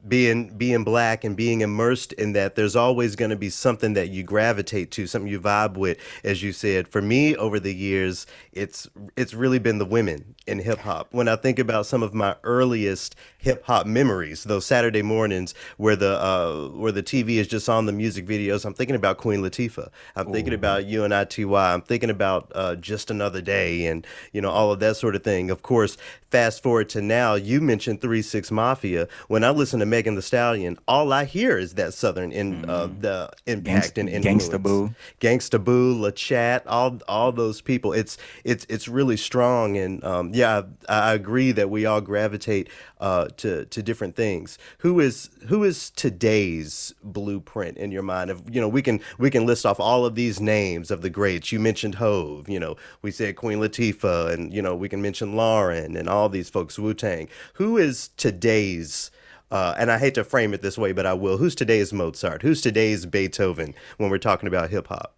being being black and being immersed in that there's always going to be something that you gravitate to something you vibe with as you said. For me over the years it's it's really been the women in hip hop. When i think about some of my earliest hip hop memories those saturday mornings where the uh where the tv is just on the music videos i'm thinking about queen latifah. I'm thinking about unity i'm thinking about uh just another day and you know all of that sort of thing. Of course fast forward to now you mentioned 3-6 mafia. When i listen to megan thee stallion all i hear is that southern in uh the impact and influence Gangsta Boo. Gangsta Boo, La Chat, all all those people. It's it's it's really strong, and um, yeah, I, I agree that we all gravitate uh, to to different things. Who is who is today's blueprint in your mind? Of you know, we can we can list off all of these names of the greats. You mentioned Hove. You know, we said Queen Latifah, and you know, we can mention Lauren and all these folks. Wu Tang. Who is today's uh, and I hate to frame it this way, but I will. Who's today's Mozart? Who's today's Beethoven when we're talking about hip hop?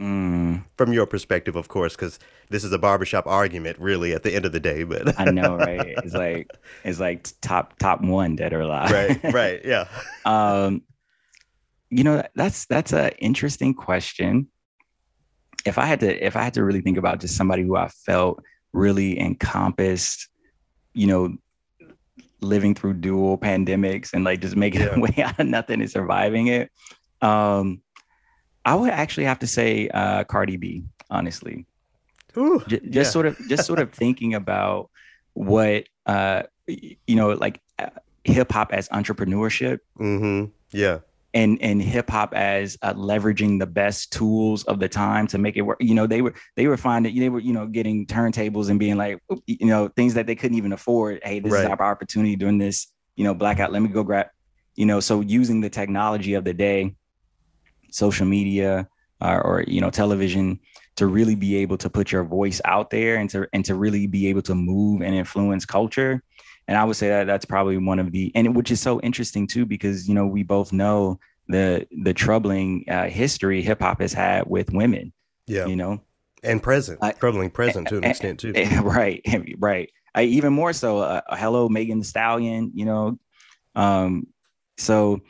Mm, From your perspective, of course, because this is a barbershop argument, really, at the end of the day. But i know right it's like it's like top top one dead or alive right, right, yeah. um you know that's that's an interesting question if i had to if i had to really think about just somebody who i felt really encompassed you know living through dual pandemics and like just making Yeah. a way out of nothing and surviving it um i would actually have to say uh cardi b honestly Ooh, J- just yeah. sort of just sort of thinking about what uh you know like uh, hip hop as entrepreneurship Mm-hmm. Yeah. And and hip hop as uh, leveraging the best tools of the time to make it work. You know, they were they were finding they were you know getting turntables and being like you know things that they couldn't even afford. Hey, this is our opportunity doing this. You know, blackout. Let me go grab. You know, so using the technology of the day, social media uh, or you know television to really be able to put your voice out there and to and to really be able to move and influence culture and I would say that that's probably one of the and which is so interesting too because you know we both know the the troubling uh, history hip hop has had with women. Yeah. You know, and present, I- troubling present to an eh, extent too. eh, right, right. I, even more so. Uh, hello, Megan Thee Stallion. You know, um, so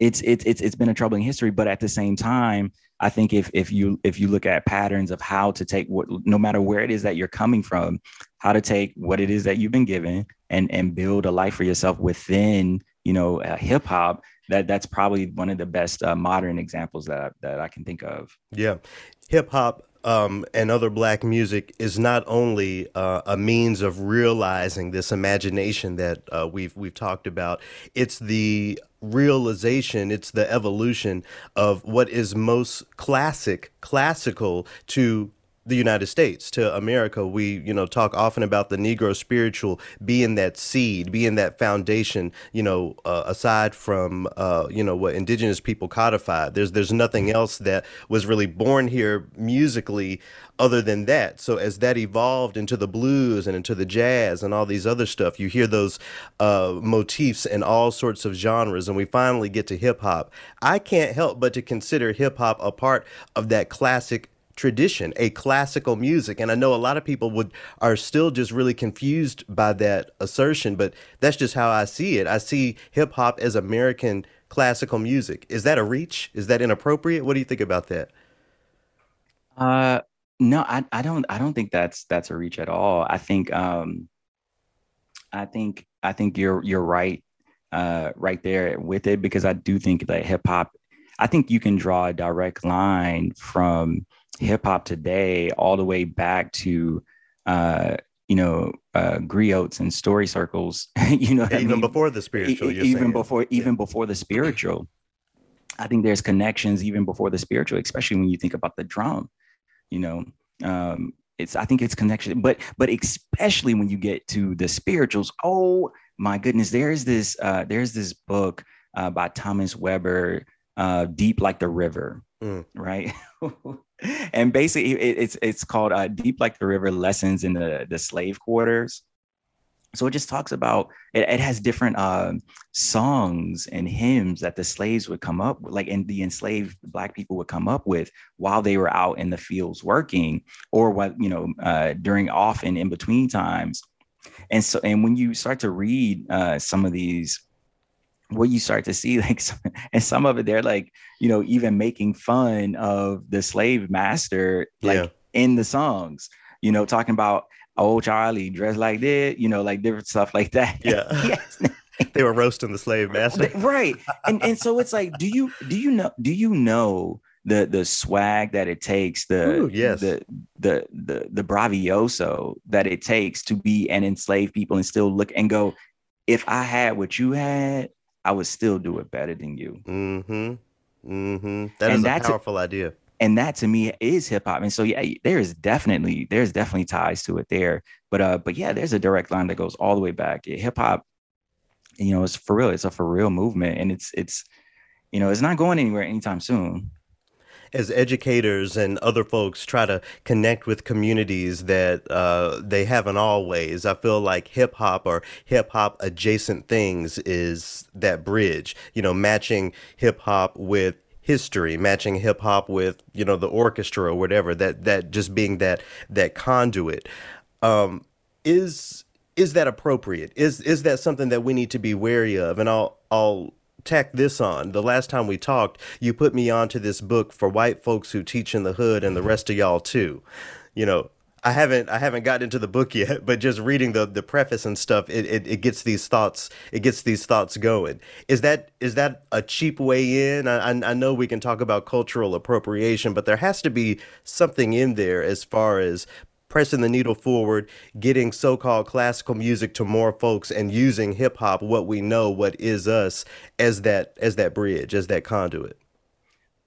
it's it's it's it's been a troubling history, but at the same time, I think if if you if you look at patterns of how to take what, no matter where it is that you're coming from, how to take what it is that you've been given and and build a life for yourself within you know uh, hip hop. That that's probably one of the best uh, modern examples that I, that I can think of. Yeah. Hip hop um, and other black music is not only uh, a means of realizing this imagination that uh, we've we've talked about. It's the realization. It's the evolution of what is most classic, classical to the United States to America. We, you know, talk often about the Negro spiritual being that seed, being that foundation. You know, uh, aside from uh, you know what indigenous people codified, there's there's nothing else that was really born here musically other than that. So as that evolved into the blues and into the jazz and all these other stuff, you hear those uh, motifs in all sorts of genres, and we finally get to hip hop. I can't help but to consider hip hop a part of that classic tradition, a classical music. And I know a lot of people would are still just really confused by that assertion, but that's just how I see it. I see hip hop as American classical music. Is that a reach? Is that inappropriate? What do you think about that? Uh, no, I, I don't I don't think that's that's a reach at all. I think um, I think I think you're you're right uh, right there with it because I do think that hip hop. I think you can draw a direct line from hip hop today all the way back to uh, you know uh, griots and story circles. you know, what I Even mean? before the spiritual, e- even saying. before even before the spiritual i think there's connections even before the spiritual especially when you think about the drum you know um it's i think it's connection but but especially when you get to the spirituals oh my goodness there's this uh there's this book uh, by thomas webber uh deep like the river Mm. right and basically it, it's it's called uh, deep like the river lessons in the the slave quarters. So it just talks about it, it has different uh, songs and hymns that the slaves would come up with like and the enslaved black people would come up with while they were out in the fields working or what you know uh, during off and in between times. And so and when you start to read uh, some of these what you start to see like some, and some of it they're like you know even making fun of the slave master like Yeah. in the songs you know talking about oh charlie dressed like that you know like different stuff like that Yeah. yes they were roasting the slave master. right and and so it's like do you do you know do you know the the swag that it takes the Ooh, yes. the the the the bravioso that it takes to be an enslaved people and still look and go if i had what you had i would still do it better than you Mm-hmm. Mm-hmm. That And is a that's a- powerful idea. and that to me is hip hop and so yeah there is definitely there's definitely ties to it there but uh but yeah there's a direct line that goes all the way back hip hop you know it's for real it's a for real movement and it's it's you know it's not going anywhere anytime soon as educators and other folks try to connect with communities that uh, they haven't always, I feel like hip hop or hip hop adjacent things is that bridge. You know, matching hip hop with history, matching hip hop with you know the orchestra or whatever. That that just being that that conduit. Um, is is that appropriate? Is is that something that we need to be wary of? And I'll I'll tack this on. The last time we talked, you put me onto this book for white folks who teach in the hood and the rest of y'all too. You know, I haven't I haven't gotten into the book yet, but just reading the the preface and stuff, it, it, it gets these thoughts it gets these thoughts going. Is that is that a cheap way in? I, I I know we can talk about cultural appropriation, but there has to be something in there as far as pressing the needle forward, getting so-called classical music to more folks, and using hip hop, what we know, what is us, as that as that bridge, as that conduit.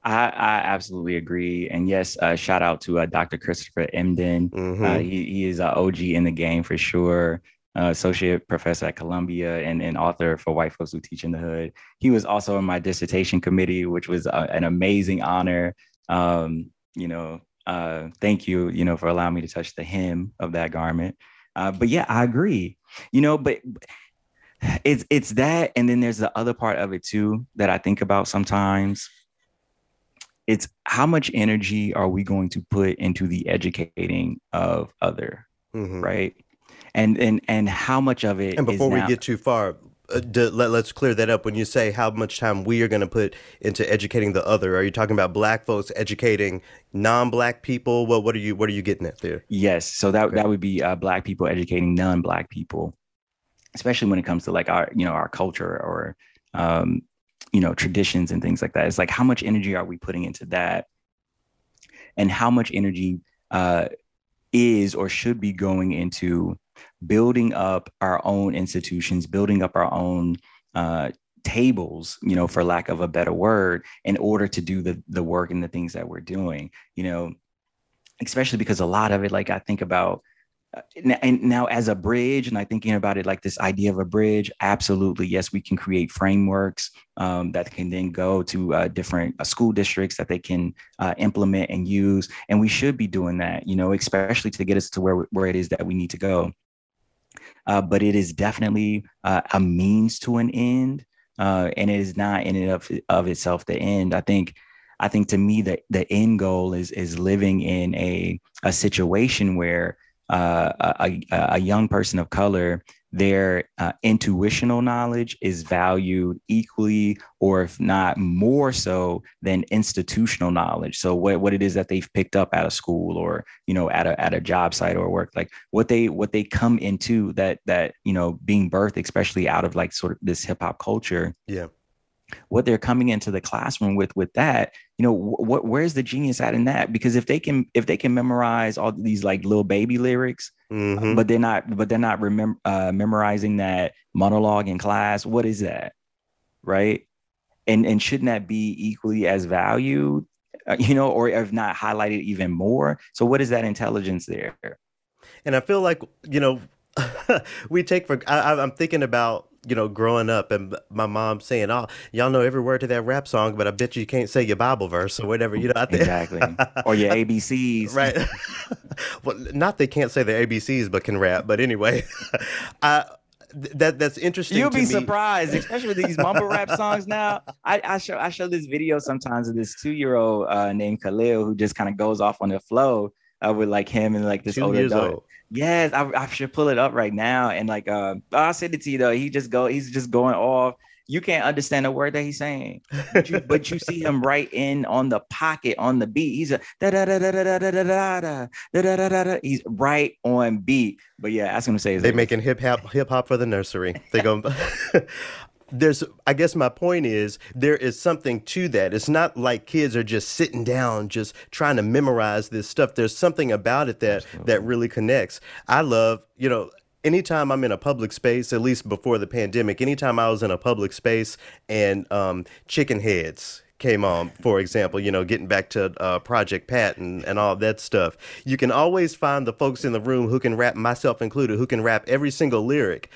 I, I absolutely agree. And yes, uh, shout out to uh, Dr. Christopher Emdin. Mhm. Uh, he, he is an OG in the game for sure. Uh, associate professor at Columbia and, and author for White Folks Who Teach in the Hood. He was also in my dissertation committee, which was uh, an amazing honor. Um, you know, uh, thank you, you know, for allowing me to touch the hem of that garment. Uh, but yeah, I agree. You know, but it's it's that, and then there's the other part of it too that I think about sometimes. It's how much energy are we going to put into the educating of other, Mhm. right? And and and how much of it And before we now- get too far, uh, d- let, let's clear that up. When you say how much time we are going to put into educating the other, are you talking about black folks educating non-black people? Well, what are you what are you getting at there? Yes, so that that would be uh, black people educating non-black people, especially when it comes to like our you know our culture or um, you know traditions and things like that. It's like how much energy are we putting into that, and how much energy uh, is or should be going into building up our own institutions, building up our own uh, tables, you know, for lack of a better word, in order to do the the work and the things that we're doing. You know, especially because a lot of it, like I think about, uh, and now as a bridge, and I thinking about it like this idea of a bridge. Absolutely, yes, we can create frameworks um, that can then go to uh, different uh, school districts that they can uh, implement and use, and we should be doing that. You know, especially to get us to where where it is that we need to go. Uh, but it is definitely uh, a means to an end, uh, and it is not in and of, of itself the end. I think I think to me that the end goal is is living in a a situation where uh, a a young person of color their uh, intuitional knowledge is valued equally or if not more so than institutional knowledge so what, what it is that they've picked up at a school or you know at a at a job site or work like what they what they come into that that you know being birthed especially out of like sort of this hip hop culture Yeah. What they're coming into the classroom with with that you know what where's the genius at in that because if they can if they can memorize all these like little baby lyrics Mhm. but they're not but they're not remem- uh, memorizing that monologue in class what is that right and and shouldn't that be equally as valued uh, you know or if not highlighted even more so what is that intelligence there And I feel like you know, we take for. I- I'm thinking about you know growing up and my mom saying, "Oh, y'all know every word to that rap song, but I bet you can't say your Bible verse or whatever." You know, I think exactly or your abcs right. well, not they can't say their ABCs, but can rap. But anyway, I. th- That that's interesting. You'll be me. surprised, especially with these mumble rap songs now. I, I show I show this video sometimes of this two year old uh, named Khalil who just kind of goes off on the flow uh, with like him and like this Two older years adult. old. Yes, I, I should pull it up right now and like uh, I'll send it to you though. He just go he's just going off. You can't understand a word that he's saying, but you, but you see him right in on the pocket on the beat. He's a da da da da da da da da da da da da da da. He's right on beat. But yeah, I was gonna say They making hip hop hip hop for the nursery. They go. There's, I guess my point is there is something to that. It's not like kids are just sitting down, just trying to memorize this stuff. There's something about it that that really connects. I love, you know, anytime I'm in a public space, at least before the pandemic, anytime I was in a public space and um, chicken heads came on, for example, you know, getting back to uh, Project Pat and, and all that stuff, you can always find the folks in the room who can rap, myself included, who can rap every single lyric.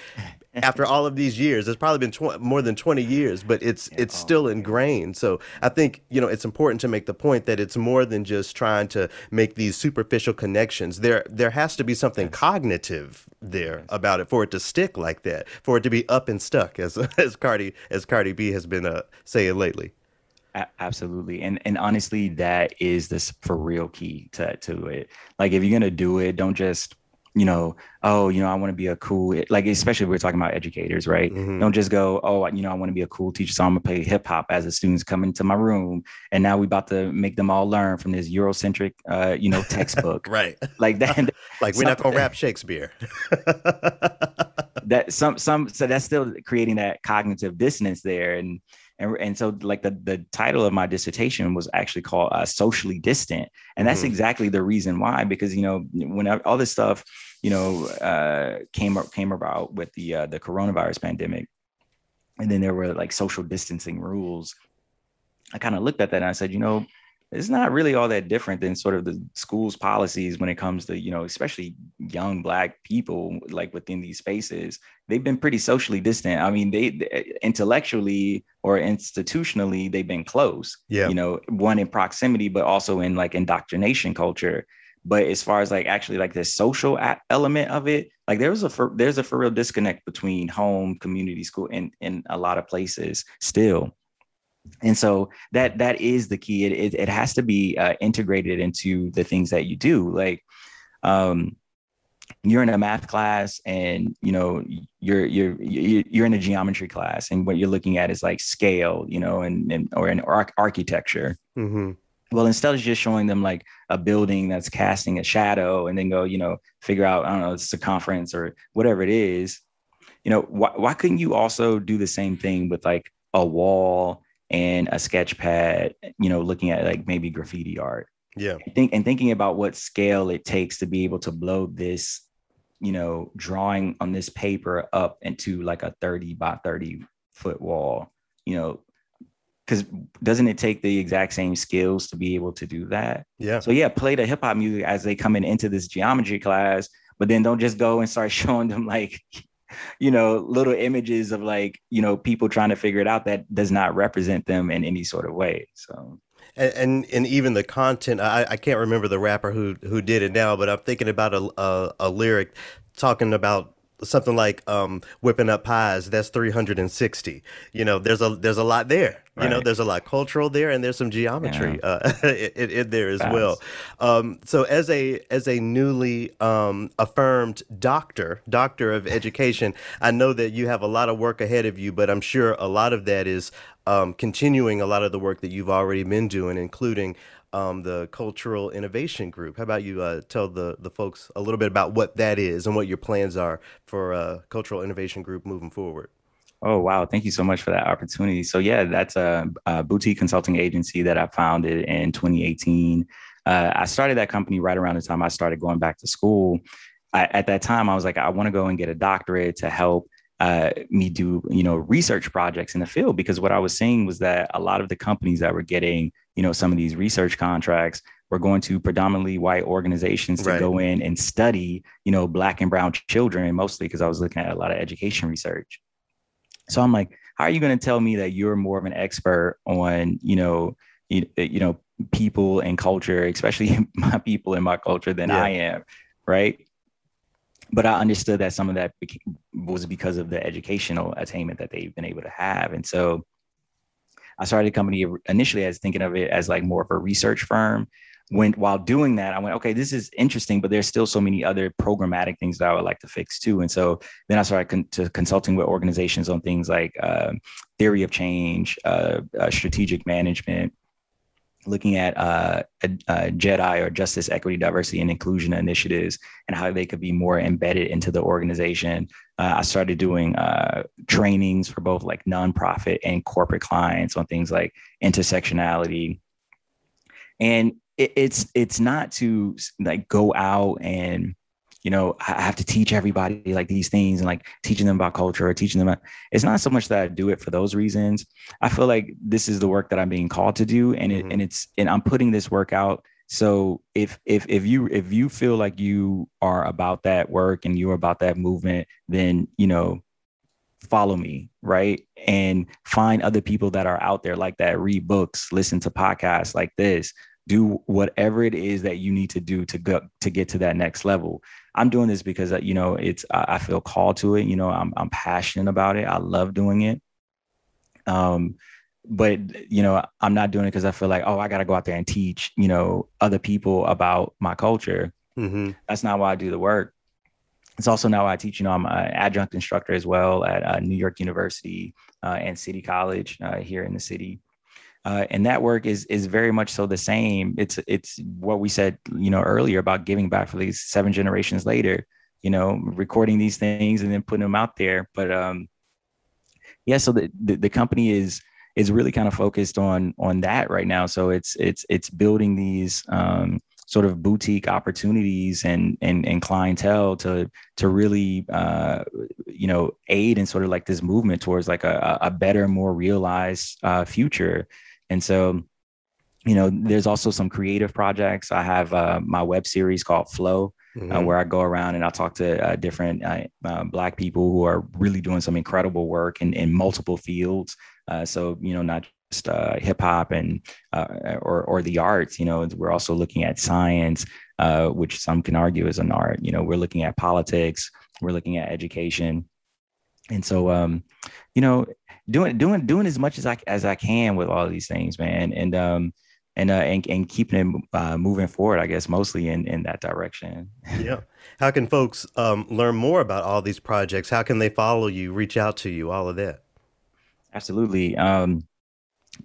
After all of these years, it's probably been tw- more than 20 years, but it's it's still ingrained. So I think you know it's important to make the point that it's more than just trying to make these superficial connections. There there has to be something cognitive there about it for it to stick like that, for it to be up and stuck, as as Cardi as Cardi B has been uh, saying lately. A- absolutely and and honestly that is this for real key to to it like if you're gonna do it don't just you know oh you know i want to be a cool like especially if we're talking about educators right Mhm. don't just go oh you know i want to be a cool teacher so i'm gonna play hip-hop as the students come into my room and now we about to make them all learn from this eurocentric uh you know textbook Right. like that Like we're not gonna Something- rap Shakespeare. That some some so that's still creating that cognitive dissonance there. And and, and so like the the title of my dissertation was actually called uh, socially distant. And that's Mhm. exactly the reason why because you know when I- all this stuff you know uh came up came about with the uh, the coronavirus pandemic and then there were like social distancing rules. I kind of looked at that and i said you know it's not really all that different than sort of the school's policies when it comes to you know especially young black people like within these spaces they've been pretty socially distant i mean they, they- intellectually or institutionally they've been close Yeah. you know one in proximity but also in like indoctrination culture but as far as like actually like the social element of it like there was a for, there's a for real disconnect between home, community, school, and in a lot of places still. And so that that is the key. It it, it has to be uh, integrated into the things that you do. Like, um, you're in a math class and you know you're you're you're in a geometry class and what you're looking at is like scale you know and, and or an arch- architecture Mm-hmm. well instead of just showing them like a building that's casting a shadow and then go you know figure out i don't know circumference or whatever it is you know why, why couldn't you also do the same thing with like a wall and a sketch pad you know looking at like maybe graffiti art Yeah. think and thinking about what scale it takes to be able to blow this you know drawing on this paper up into like a 30 by 30 foot wall you know because doesn't it take the exact same skills to be able to do that Yeah. so yeah play the hip-hop music as they come in into this geometry class but then don't just go and start showing them like you know little images of like you know people trying to figure it out that does not represent them in any sort of way so. And, and and even the content I, I can't remember the rapper who who did it now but i'm thinking about a a, a lyric talking about something like um, whipping up pies that's 360 you know there's a there's a lot there you know there's a lot cultural there and there's some geometry uh, in, in there as Facts. well um, so as a as a newly um, affirmed doctor doctor of education i know that you have a lot of work ahead of you but i'm sure a lot of that is um, continuing a lot of the work that you've already been doing including um, the cultural innovation group. How about you uh, tell the the folks a little bit about what that is and what your plans are for uh, cultural innovation group moving forward Oh wow! Thank you so much for that opportunity. So yeah, that's a, a boutique consulting agency that I founded in 2018. Uh, I started that company right around the time I started going back to school. I, at that time, I was like, I want to go and get a doctorate to help uh, me do you know research projects in the field because what I was seeing was that a lot of the companies that were getting you know some of these research contracts were going to predominantly white organizations to Right. go in and study you know black and brown children mostly because I was looking at a lot of education research. So I'm like, how are you going to tell me that you're more of an expert on, you know, you, you know, people and culture, especially my people and my culture than Yeah. I am, right? But I understood that some of that beca- was because of the educational attainment that they've been able to have, and so I started a company initially as thinking of it as like more of a research firm. When while doing that, I went, okay, this is interesting, but there's still so many other programmatic things that I would like to fix too. And so then I started con- to consulting with organizations on things like uh, theory of change, uh, uh, strategic management, looking at uh, a, a JEDI or Justice, Equity, Diversity, and Inclusion initiatives and how they could be more embedded into the organization. Uh, I started doing uh, trainings for both like nonprofit and corporate clients on things like intersectionality. And it, it's it's not to like go out and you know I have to teach everybody like these things and like teaching them about culture or teaching them. About, it's not so much that I do it for those reasons. I feel like this is the work that I'm being called to do, and it Mhm. and it's and I'm putting this work out. So if if if you if you feel like you are about that work and you're about that movement, then you know follow me right and find other people that are out there like that read books listen to podcasts like this do whatever it is that you need to do to go to get to that next level i'm doing this because uh, you know it's i I feel called to it you know i'm, I'm passionate about it i love doing it um but you know i'm not doing it because i feel like oh i gotta go out there and teach you know other people about my culture mm-hmm. that's not why I do the work. It's also now I teach. You know, I'm an adjunct instructor as well at uh, New York University uh, and City College uh, here in the city. Uh, and that work is is very much so the same. It's it's what we said, you know, earlier about giving back for these seven generations later. You know, recording these things and then putting them out there. But um, yeah, so the, the the company is is really kind of focused on on that right now. So it's it's it's building these um, sort of boutique opportunities and and and clientele to to really uh, you know aid in sort of like this movement towards like a, a better, more realized uh, future. And so, you know, there's also some creative projects. I have uh, my web series called Flow, uh, Mhm. where I go around and I talk to uh, different uh, uh, Black people who are really doing some incredible work in, in multiple fields. Uh, so, you know, not just uh, hip hop and uh, or or the arts. You know, we're also looking at science, uh, which some can argue is an art. You know, we're looking at politics. we're looking at education. And so um, you know, doing doing doing as much as I as I can with all these things, man. And um and uh and, and keeping it uh, moving forward, I guess mostly in in that direction. yeah. How can folks um, learn more about all these projects? How can they follow you, reach out to you, all of that? Absolutely. Um,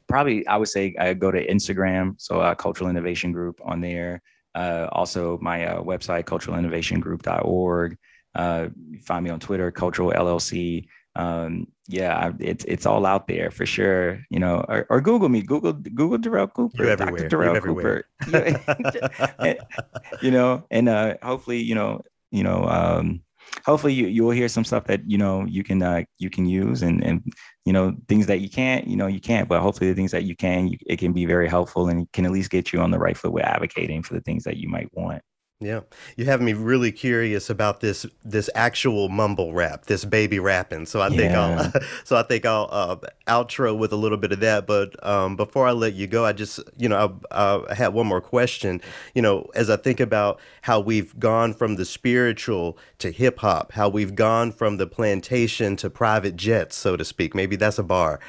probably I would say I go to Instagram, so uh, Cultural Innovation Group on there. Uh, also, my uh, website, culturalinnovationgroup.org. Uh, find me on Twitter, Cultural LLC. Um, yeah, it's it's all out there for sure. You know, or, or Google me, Google Google Darrell Cooper, You're Dr. everywhere. Darrell You're everywhere. Cooper. you know, and uh, hopefully, you know, you know, um, hopefully you you'll hear some stuff that you know you can uh, you can use and and you know things that you can't you know you can't but hopefully the things that you can you, it can be very helpful and can at least get you on the right foot with advocating for the things that you might want Yeah, you have me really curious about this this actual mumble rap, this baby rapping. So I think I'll so I think I'll uh, outro with a little bit of that. But um, before I let you go, I just you know I, I had one more question. You know, as I think about how we've gone from the spiritual to hip hop, how we've gone from the plantation to private jets, so to speak. Maybe that's a bar.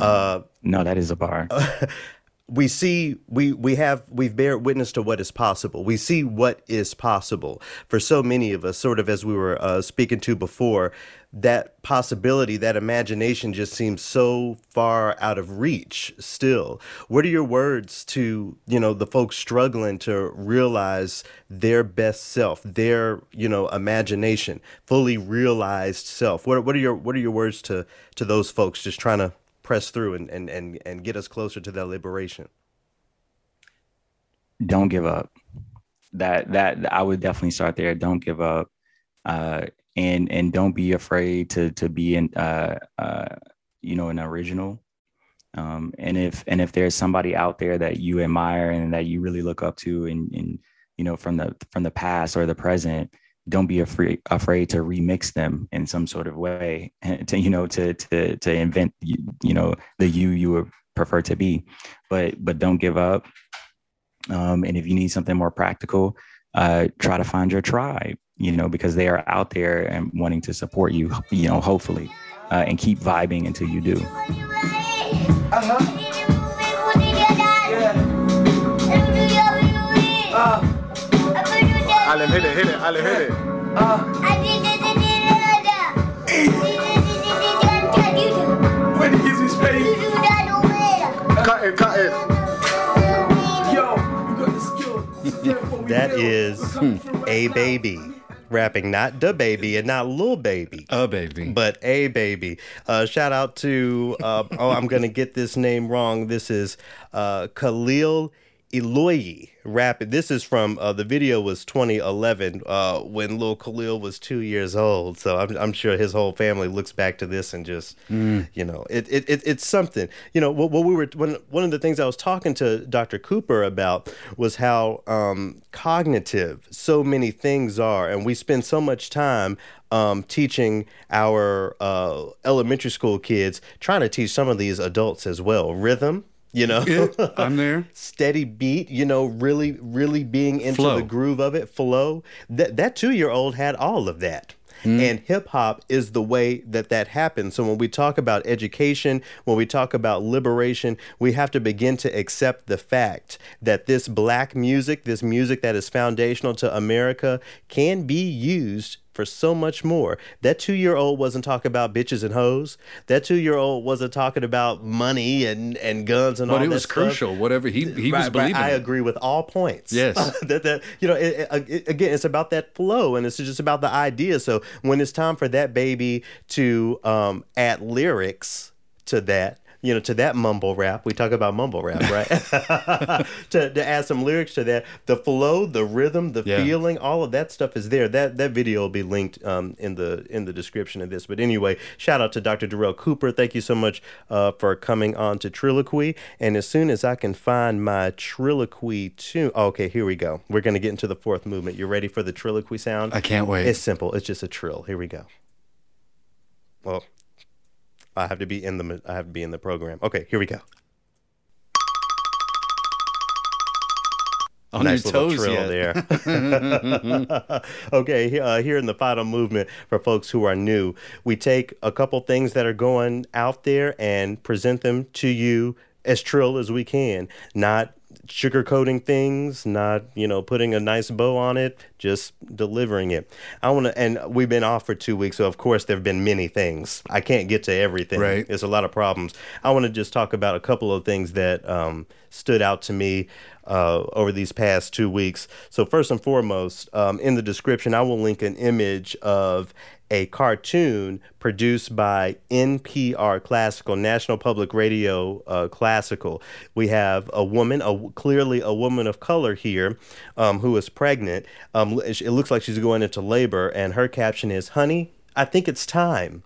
Uh, no that is a bar we see we we have we've bear witness to what is possible. We see what is possible for so many of us sort of as we were uh, speaking to before. That possibility that imagination just seems so far out of reach still. What are your words to you know the folks struggling to realize their best self their you know imagination fully realized self? What, what are your what are your words to to those folks just trying to press through and, and, and, and get us closer to that liberation. don't give up. That that i would definitely start there. Don't give up. Uh and and don't be afraid to to be in uh uh you know an original. Um and if and if there's somebody out there that you admire and that you really look up to and and you know from the from the past or the present don't be afraid afraid to remix them in some sort of way to you know to to to invent you, know the you you would prefer to be. But but don't give up. Um, and if you need something more practical, uh, try to find your tribe, you know, because they are out there and wanting to support you, you know, hopefully, uh, and keep vibing until you do. Alan, hit it, hit it, Alan, hit it. When he gives you space, cut it, cut it. Yo, you got the skill. That is a baby rapping, not the baby and not little baby. A baby. But a baby. Uh, shout out to, uh, oh, I'm going to get this name wrong. This is uh, Khalil Iloyi rapping. This is from, uh, the video was 2011 uh, when Lil Khalil was two years old. So I'm, I'm sure his whole family looks back to this and just, you know, it, it, it, it's something. You know, what, what we were, when, one of the things I was talking to Dr. Cooper about was how um, cognitive so many things are. And we spend so much time um, teaching our uh, elementary school kids, trying to teach some of these adults as well. Rhythm, you know, Yeah, I'm there. steady beat, you know, really, really being into Flow. the groove of it, flow. That that two year old had all of that. Hmm. And hip hop is the way that that happens. So when we talk about education, when we talk about liberation, we have to begin to accept the fact that this black music, this music that is foundational to America, can be used for so much more. That two year old wasn't talking about bitches and hoes. That two year old wasn't talking about money and, and guns and all that. But it was stuff. crucial. Whatever he he was Right, right. believing. I agree with all points. Yes. that, that you know, it, it- it- again, it's about that flow, and it's just about the idea. So when it's time for that baby to um, add lyrics to that. You know, to that mumble rap, we talk about mumble rap, right? to, to add some lyrics to that, the flow, the rhythm, the Yeah. feeling, all of that stuff is there. That that video will be linked um, in the in the description of this. But anyway, shout out to Dr. Darrell Cooper. Thank you so much uh, for coming on to Triloquy. And as soon as I can find my Triloquy tune, okay, here we go. We're gonna get into the fourth movement. You ready for the Triloquy sound? I can't wait. It's simple. It's just a trill. Here we go. Well, I have to be in the I have to be in the program. Okay, here we go. On nice your toes trill yet. there. okay, uh, here in the final movement for folks who are new, we take a couple things that are going out there and present them to you as trill as we can. Not sugarcoating things, not you know putting a nice bow on it, just delivering it. I want to, and we've been off for two weeks, so of course there have been many things. I can't get to everything. Right. There's a lot of problems. I want to just talk about a couple of things that um, stood out to me uh, over these past two weeks. So first and foremost, um, in the description, I will link an image of a cartoon produced by NPR Classical, National Public Radio uh, Classical. We have a woman, a, clearly a woman of color here, um, who is pregnant. Um, it looks like she's going into labor, and her caption is, "Honey, I think it's time."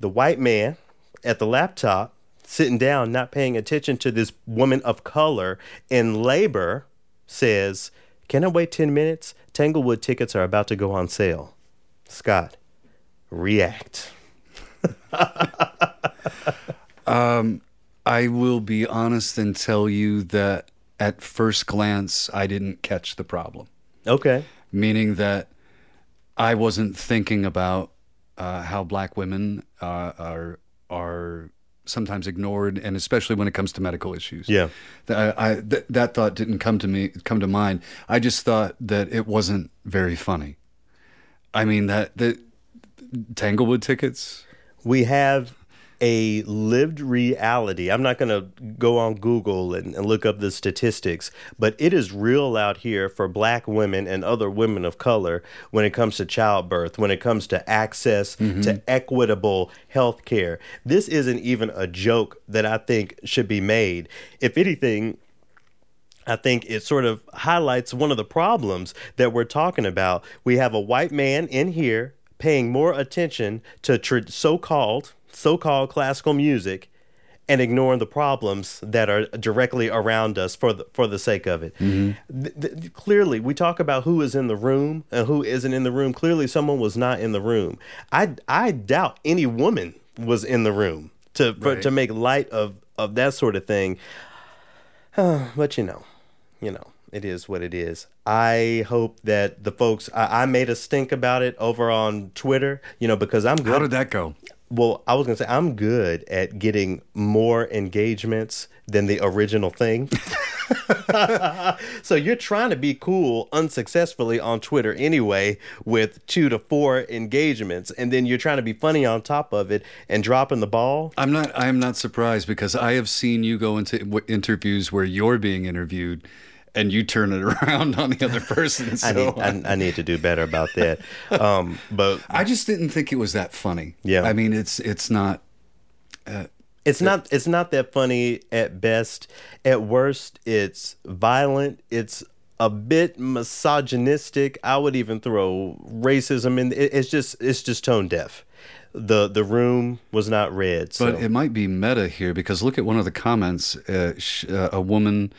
The white man at the laptop, sitting down, not paying attention to this woman of color in labor, says, Can I wait 10 minutes? Tanglewood tickets are about to go on sale. Scott, react. um, I will be honest and tell you that at first glance, I didn't catch the problem. Okay. meaning that I wasn't thinking about uh, how black women uh, are are sometimes ignored, and especially when it comes to medical issues. Yeah. I, I, th- that thought didn't come to me come to mind. I just thought that it wasn't very funny. I mean that the Tanglewood tickets. We have a lived reality. I'm not going to go on Google and, and look up the statistics, but it is real out here for black women and other women of color when it comes to childbirth, when it comes to access to mm-hmm. equitable health care. This isn't even a joke that I think should be made. If anything, I think it sort of highlights one of the problems that we're talking about. We have a white man in here paying more attention to tr- so-called so-called classical music and ignoring the problems that are directly around us for the for the sake of it. Mm-hmm. Th- th- clearly, we talk about who is in the room and who isn't in the room. Clearly, someone was not in the room. I I doubt any woman was in the room to for, Right. to make light of of that sort of thing. but you know, you know, it is what it is. I hope that the folks I, I made a stink about it over on Twitter, you know, because I'm good. How did that go? Well, I was gonna say I'm good at getting more engagements than the original thing. so you're trying to be cool unsuccessfully on Twitter anyway with two to four engagements, and then you're trying to be funny on top of it and dropping the ball. I'm not. I am not surprised because I have seen you go into interviews where you're being interviewed, and you turn it around on the other person. So I need I, I need to do better about that. Um, but I just didn't think it was that funny. Yeah. I mean, it's it's not. It's not it's not that funny at best. At worst, it's violent. It's a bit misogynistic. I would even throw racism in. it- It's just it's just tone deaf. The the room was not read. So. But it might be meta here because look at one of the comments. Uh, sh- uh, a woman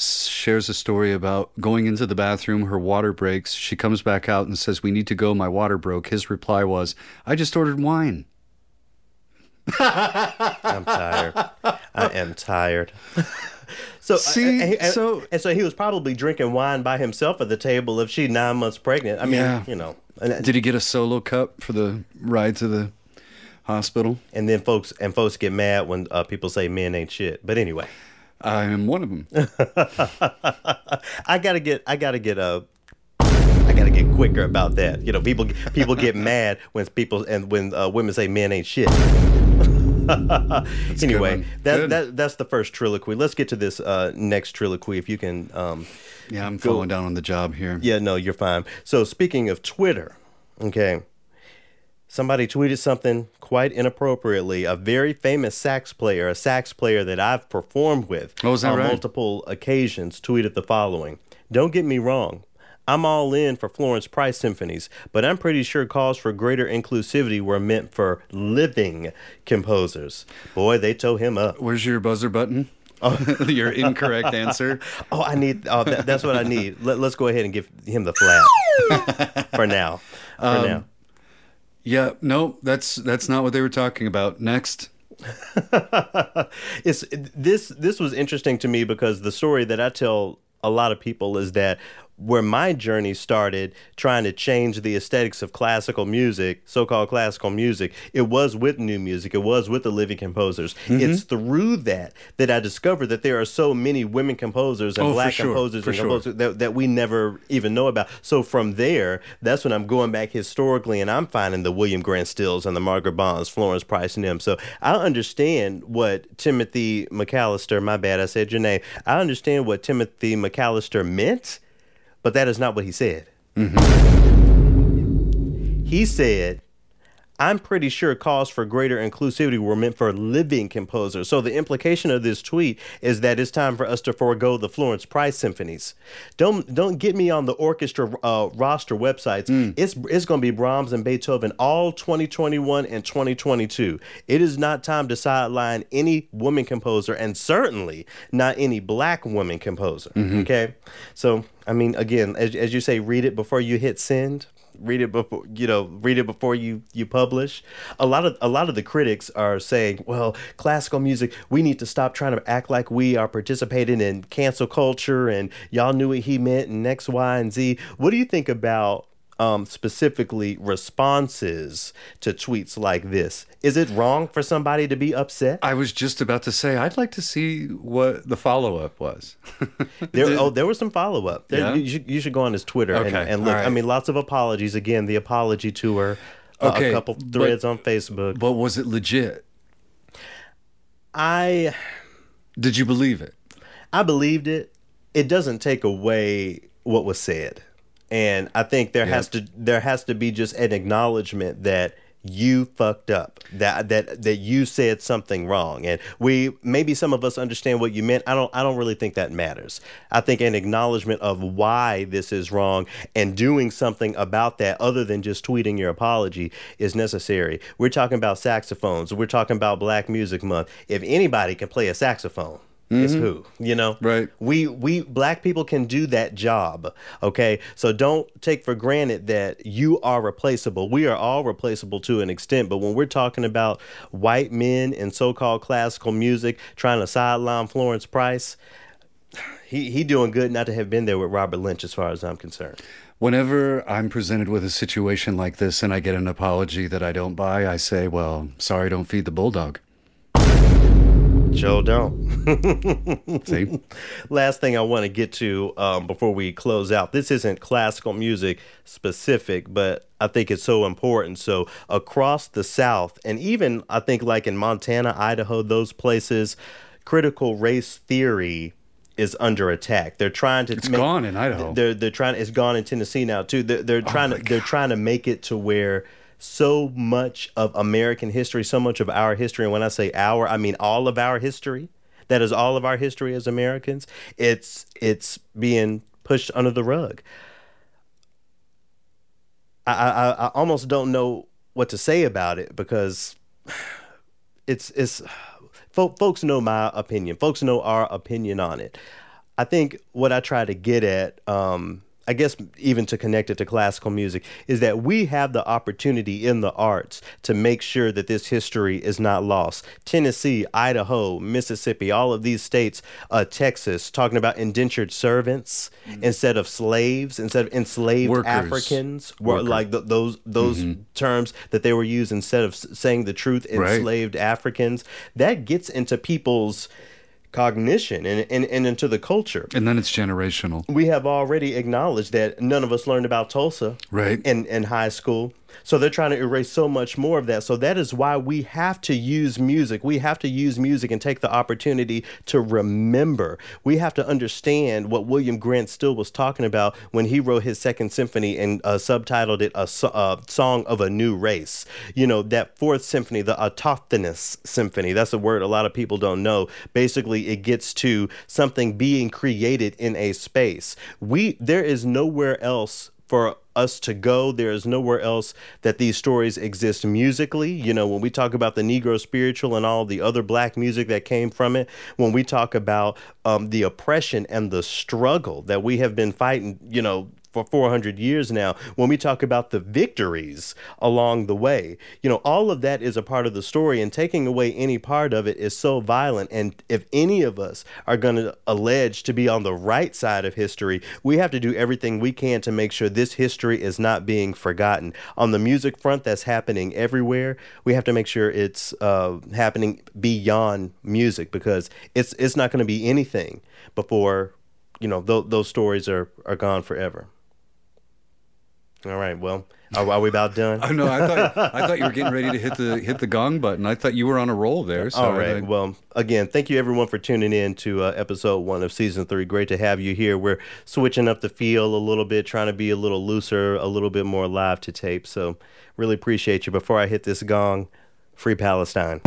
shares a story about going into the bathroom. Her water breaks. She comes back out and says, "We need to go. My water broke." His reply was, "I just ordered wine." I'm tired. I am tired. so See, and, and- so- and so he was probably drinking wine by himself at the table if she nine months pregnant. I mean, Yeah. you know. And, Did he get a solo cup for the ride to the hospital? and then folks and folks get mad when uh, people say men ain't shit. But anyway. I am one of them. I gotta get I gotta get a I gotta get quicker about that. You know, people people get mad when people and when uh, women say men ain't shit. anyway, that, that that's the first triloquy. Let's get to this uh, next triloquy. If you can, um, Yeah, I'm falling down on the job here. yeah, no, you're fine. So speaking of Twitter, okay, somebody tweeted something quite inappropriately. A very famous sax player, a sax player that I've performed with Oh, on right? multiple occasions, tweeted the following: "Don't get me wrong." I'm all in for Florence Price symphonies, but I'm pretty sure calls for greater inclusivity were meant for living composers. Boy, they tow him up. Where's your buzzer button? your incorrect answer. Oh, I need. Oh, that, that's what I need. Let, let's go ahead and give him the flat for now. For Um, now. Yeah, no, that's that's not what they were talking about. Next. It's this. This was interesting to me because the story that I tell a lot of people is that where my journey started trying to change the aesthetics of classical music, so-called classical music, it was with new music. It was with the living composers. Mm-hmm. It's through that that I discovered that there are so many women composers and Oh, black sure, composers and sure. composers that, that we never even know about. So from there, that's when I'm going back historically and I'm finding the William Grant Stills and the Margaret Bonds, Florence Price and them. So I understand what Timothy McAllister, my bad, I said your name. I understand what Timothy McAllister meant, but that is not what he said. Mm-hmm. He said, I'm pretty sure calls for greater inclusivity were meant for living composers. So the implication of this tweet is that it's time for us to forego the Florence Price symphonies. Don't don't get me on the orchestra uh, roster websites. It's it's going to be Brahms and Beethoven all 2021 and 2022. It is not time to sideline any woman composer, and certainly not any black woman composer. Okay, so I mean, again, as as you say, read it before you hit send read it before you know read it before you you publish. A lot of a lot of the critics are saying well classical music we need to stop trying to act like we are participating in cancel culture and y'all knew what he meant and x y and z. What do you think about um, specifically responses to tweets like this is it wrong for somebody to be upset I was just about to say I'd like to see what the follow up was. There, oh, there was some follow up. Yeah? you, should, you should go on his Twitter and, Okay, and look. all I mean, lots of apologies. Again, the apology tour, uh, Okay, a couple but- threads on Facebook. but was it legit? I Did you believe it? I believed it. It doesn't take away what was said, and I think there has to there has to be just an acknowledgement that you fucked up that that that you said something wrong. And we maybe some of us understand what you meant. I don't i don't really think that matters. I think an acknowledgement of why this is wrong and doing something about that other than just tweeting your apology is necessary. We're talking about saxophones. We're talking about black music month. If anybody can play a saxophone it's mm-hmm. who you know? Right. we we black people can do that job okay? So don't take for granted that you are replaceable. We are all replaceable to an extent but when we're talking about white men in so-called classical music trying to sideline florence price he he doing good not to have been there with robert lynch as far as i'm concerned. Whenever I'm presented with a situation like this and I get an apology that I don't buy, I say, well, sorry, don't feed the bulldog. Joe don't See? last thing I want to get to um, before we close out. This isn't classical music specific, but I think it's so important. So across the South, and even I think like in Montana, Idaho, those places, critical race theory is under attack. They're trying to It's gone in Idaho. They're they're trying. It's gone in Tennessee now too. They're, they're trying to they're trying to make it to where so much of American history, so much of our history, and when I say our, I mean all of our history. That is all of our history as Americans. It's it's being pushed under the rug. I I, I almost don't know what to say about it because it's it's fo- folks know my opinion. Folks know our opinion on it. I think what I try to get at, um, I guess, even to connect it to classical music, is that we have the opportunity in the arts to make sure that this history is not lost. Tennessee, Idaho, Mississippi, all of these states, uh, Texas, talking about indentured servants instead of slaves, instead of enslaved Workers. Africans, were like th- those those terms that they were used instead of saying the truth, Right. enslaved Africans. That gets into people's cognition and, and, and into the culture. And then it's generational. We have already acknowledged that none of us learned about Tulsa Right. in, in high school. So they're trying to erase so much more of that. So that is why we have to use music. We have to use music and take the opportunity to remember. We have to understand what William Grant Still was talking about when he wrote his second symphony and uh, subtitled it a, a Song of a New Race. You know, that fourth symphony, the autochthonous symphony, that's a word a lot of people don't know. Basically, it gets to something being created in a space. We there is nowhere else for us to go. There is nowhere else that these stories exist musically. You know, when we talk about the Negro spiritual and all the other black music that came from it, when we talk about um, the oppression and the struggle that we have been fighting, you know, for 400 years now when we talk about the victories along the way. You know all of that is a part of the story and taking away any part of it is so violent. And if any of us are going to allege to be on the right side of history we have to do everything we can to make sure this history is not being forgotten. On the music front that's happening everywhere we have to make sure it's uh, happening beyond music because it's it's not going to be anything before you know th- those stories are are gone forever all right. Well, are, are we about done? Oh no, I thought I thought you were getting ready to hit the hit the gong button. I thought you were on a roll there. So All right. I- Well, again, thank you everyone for tuning in to uh, episode one of season three. Great to have you here. We're switching up the feel a little bit, trying to be a little looser, a little bit more live to tape. So, really appreciate you. Before I hit this gong, free Palestine.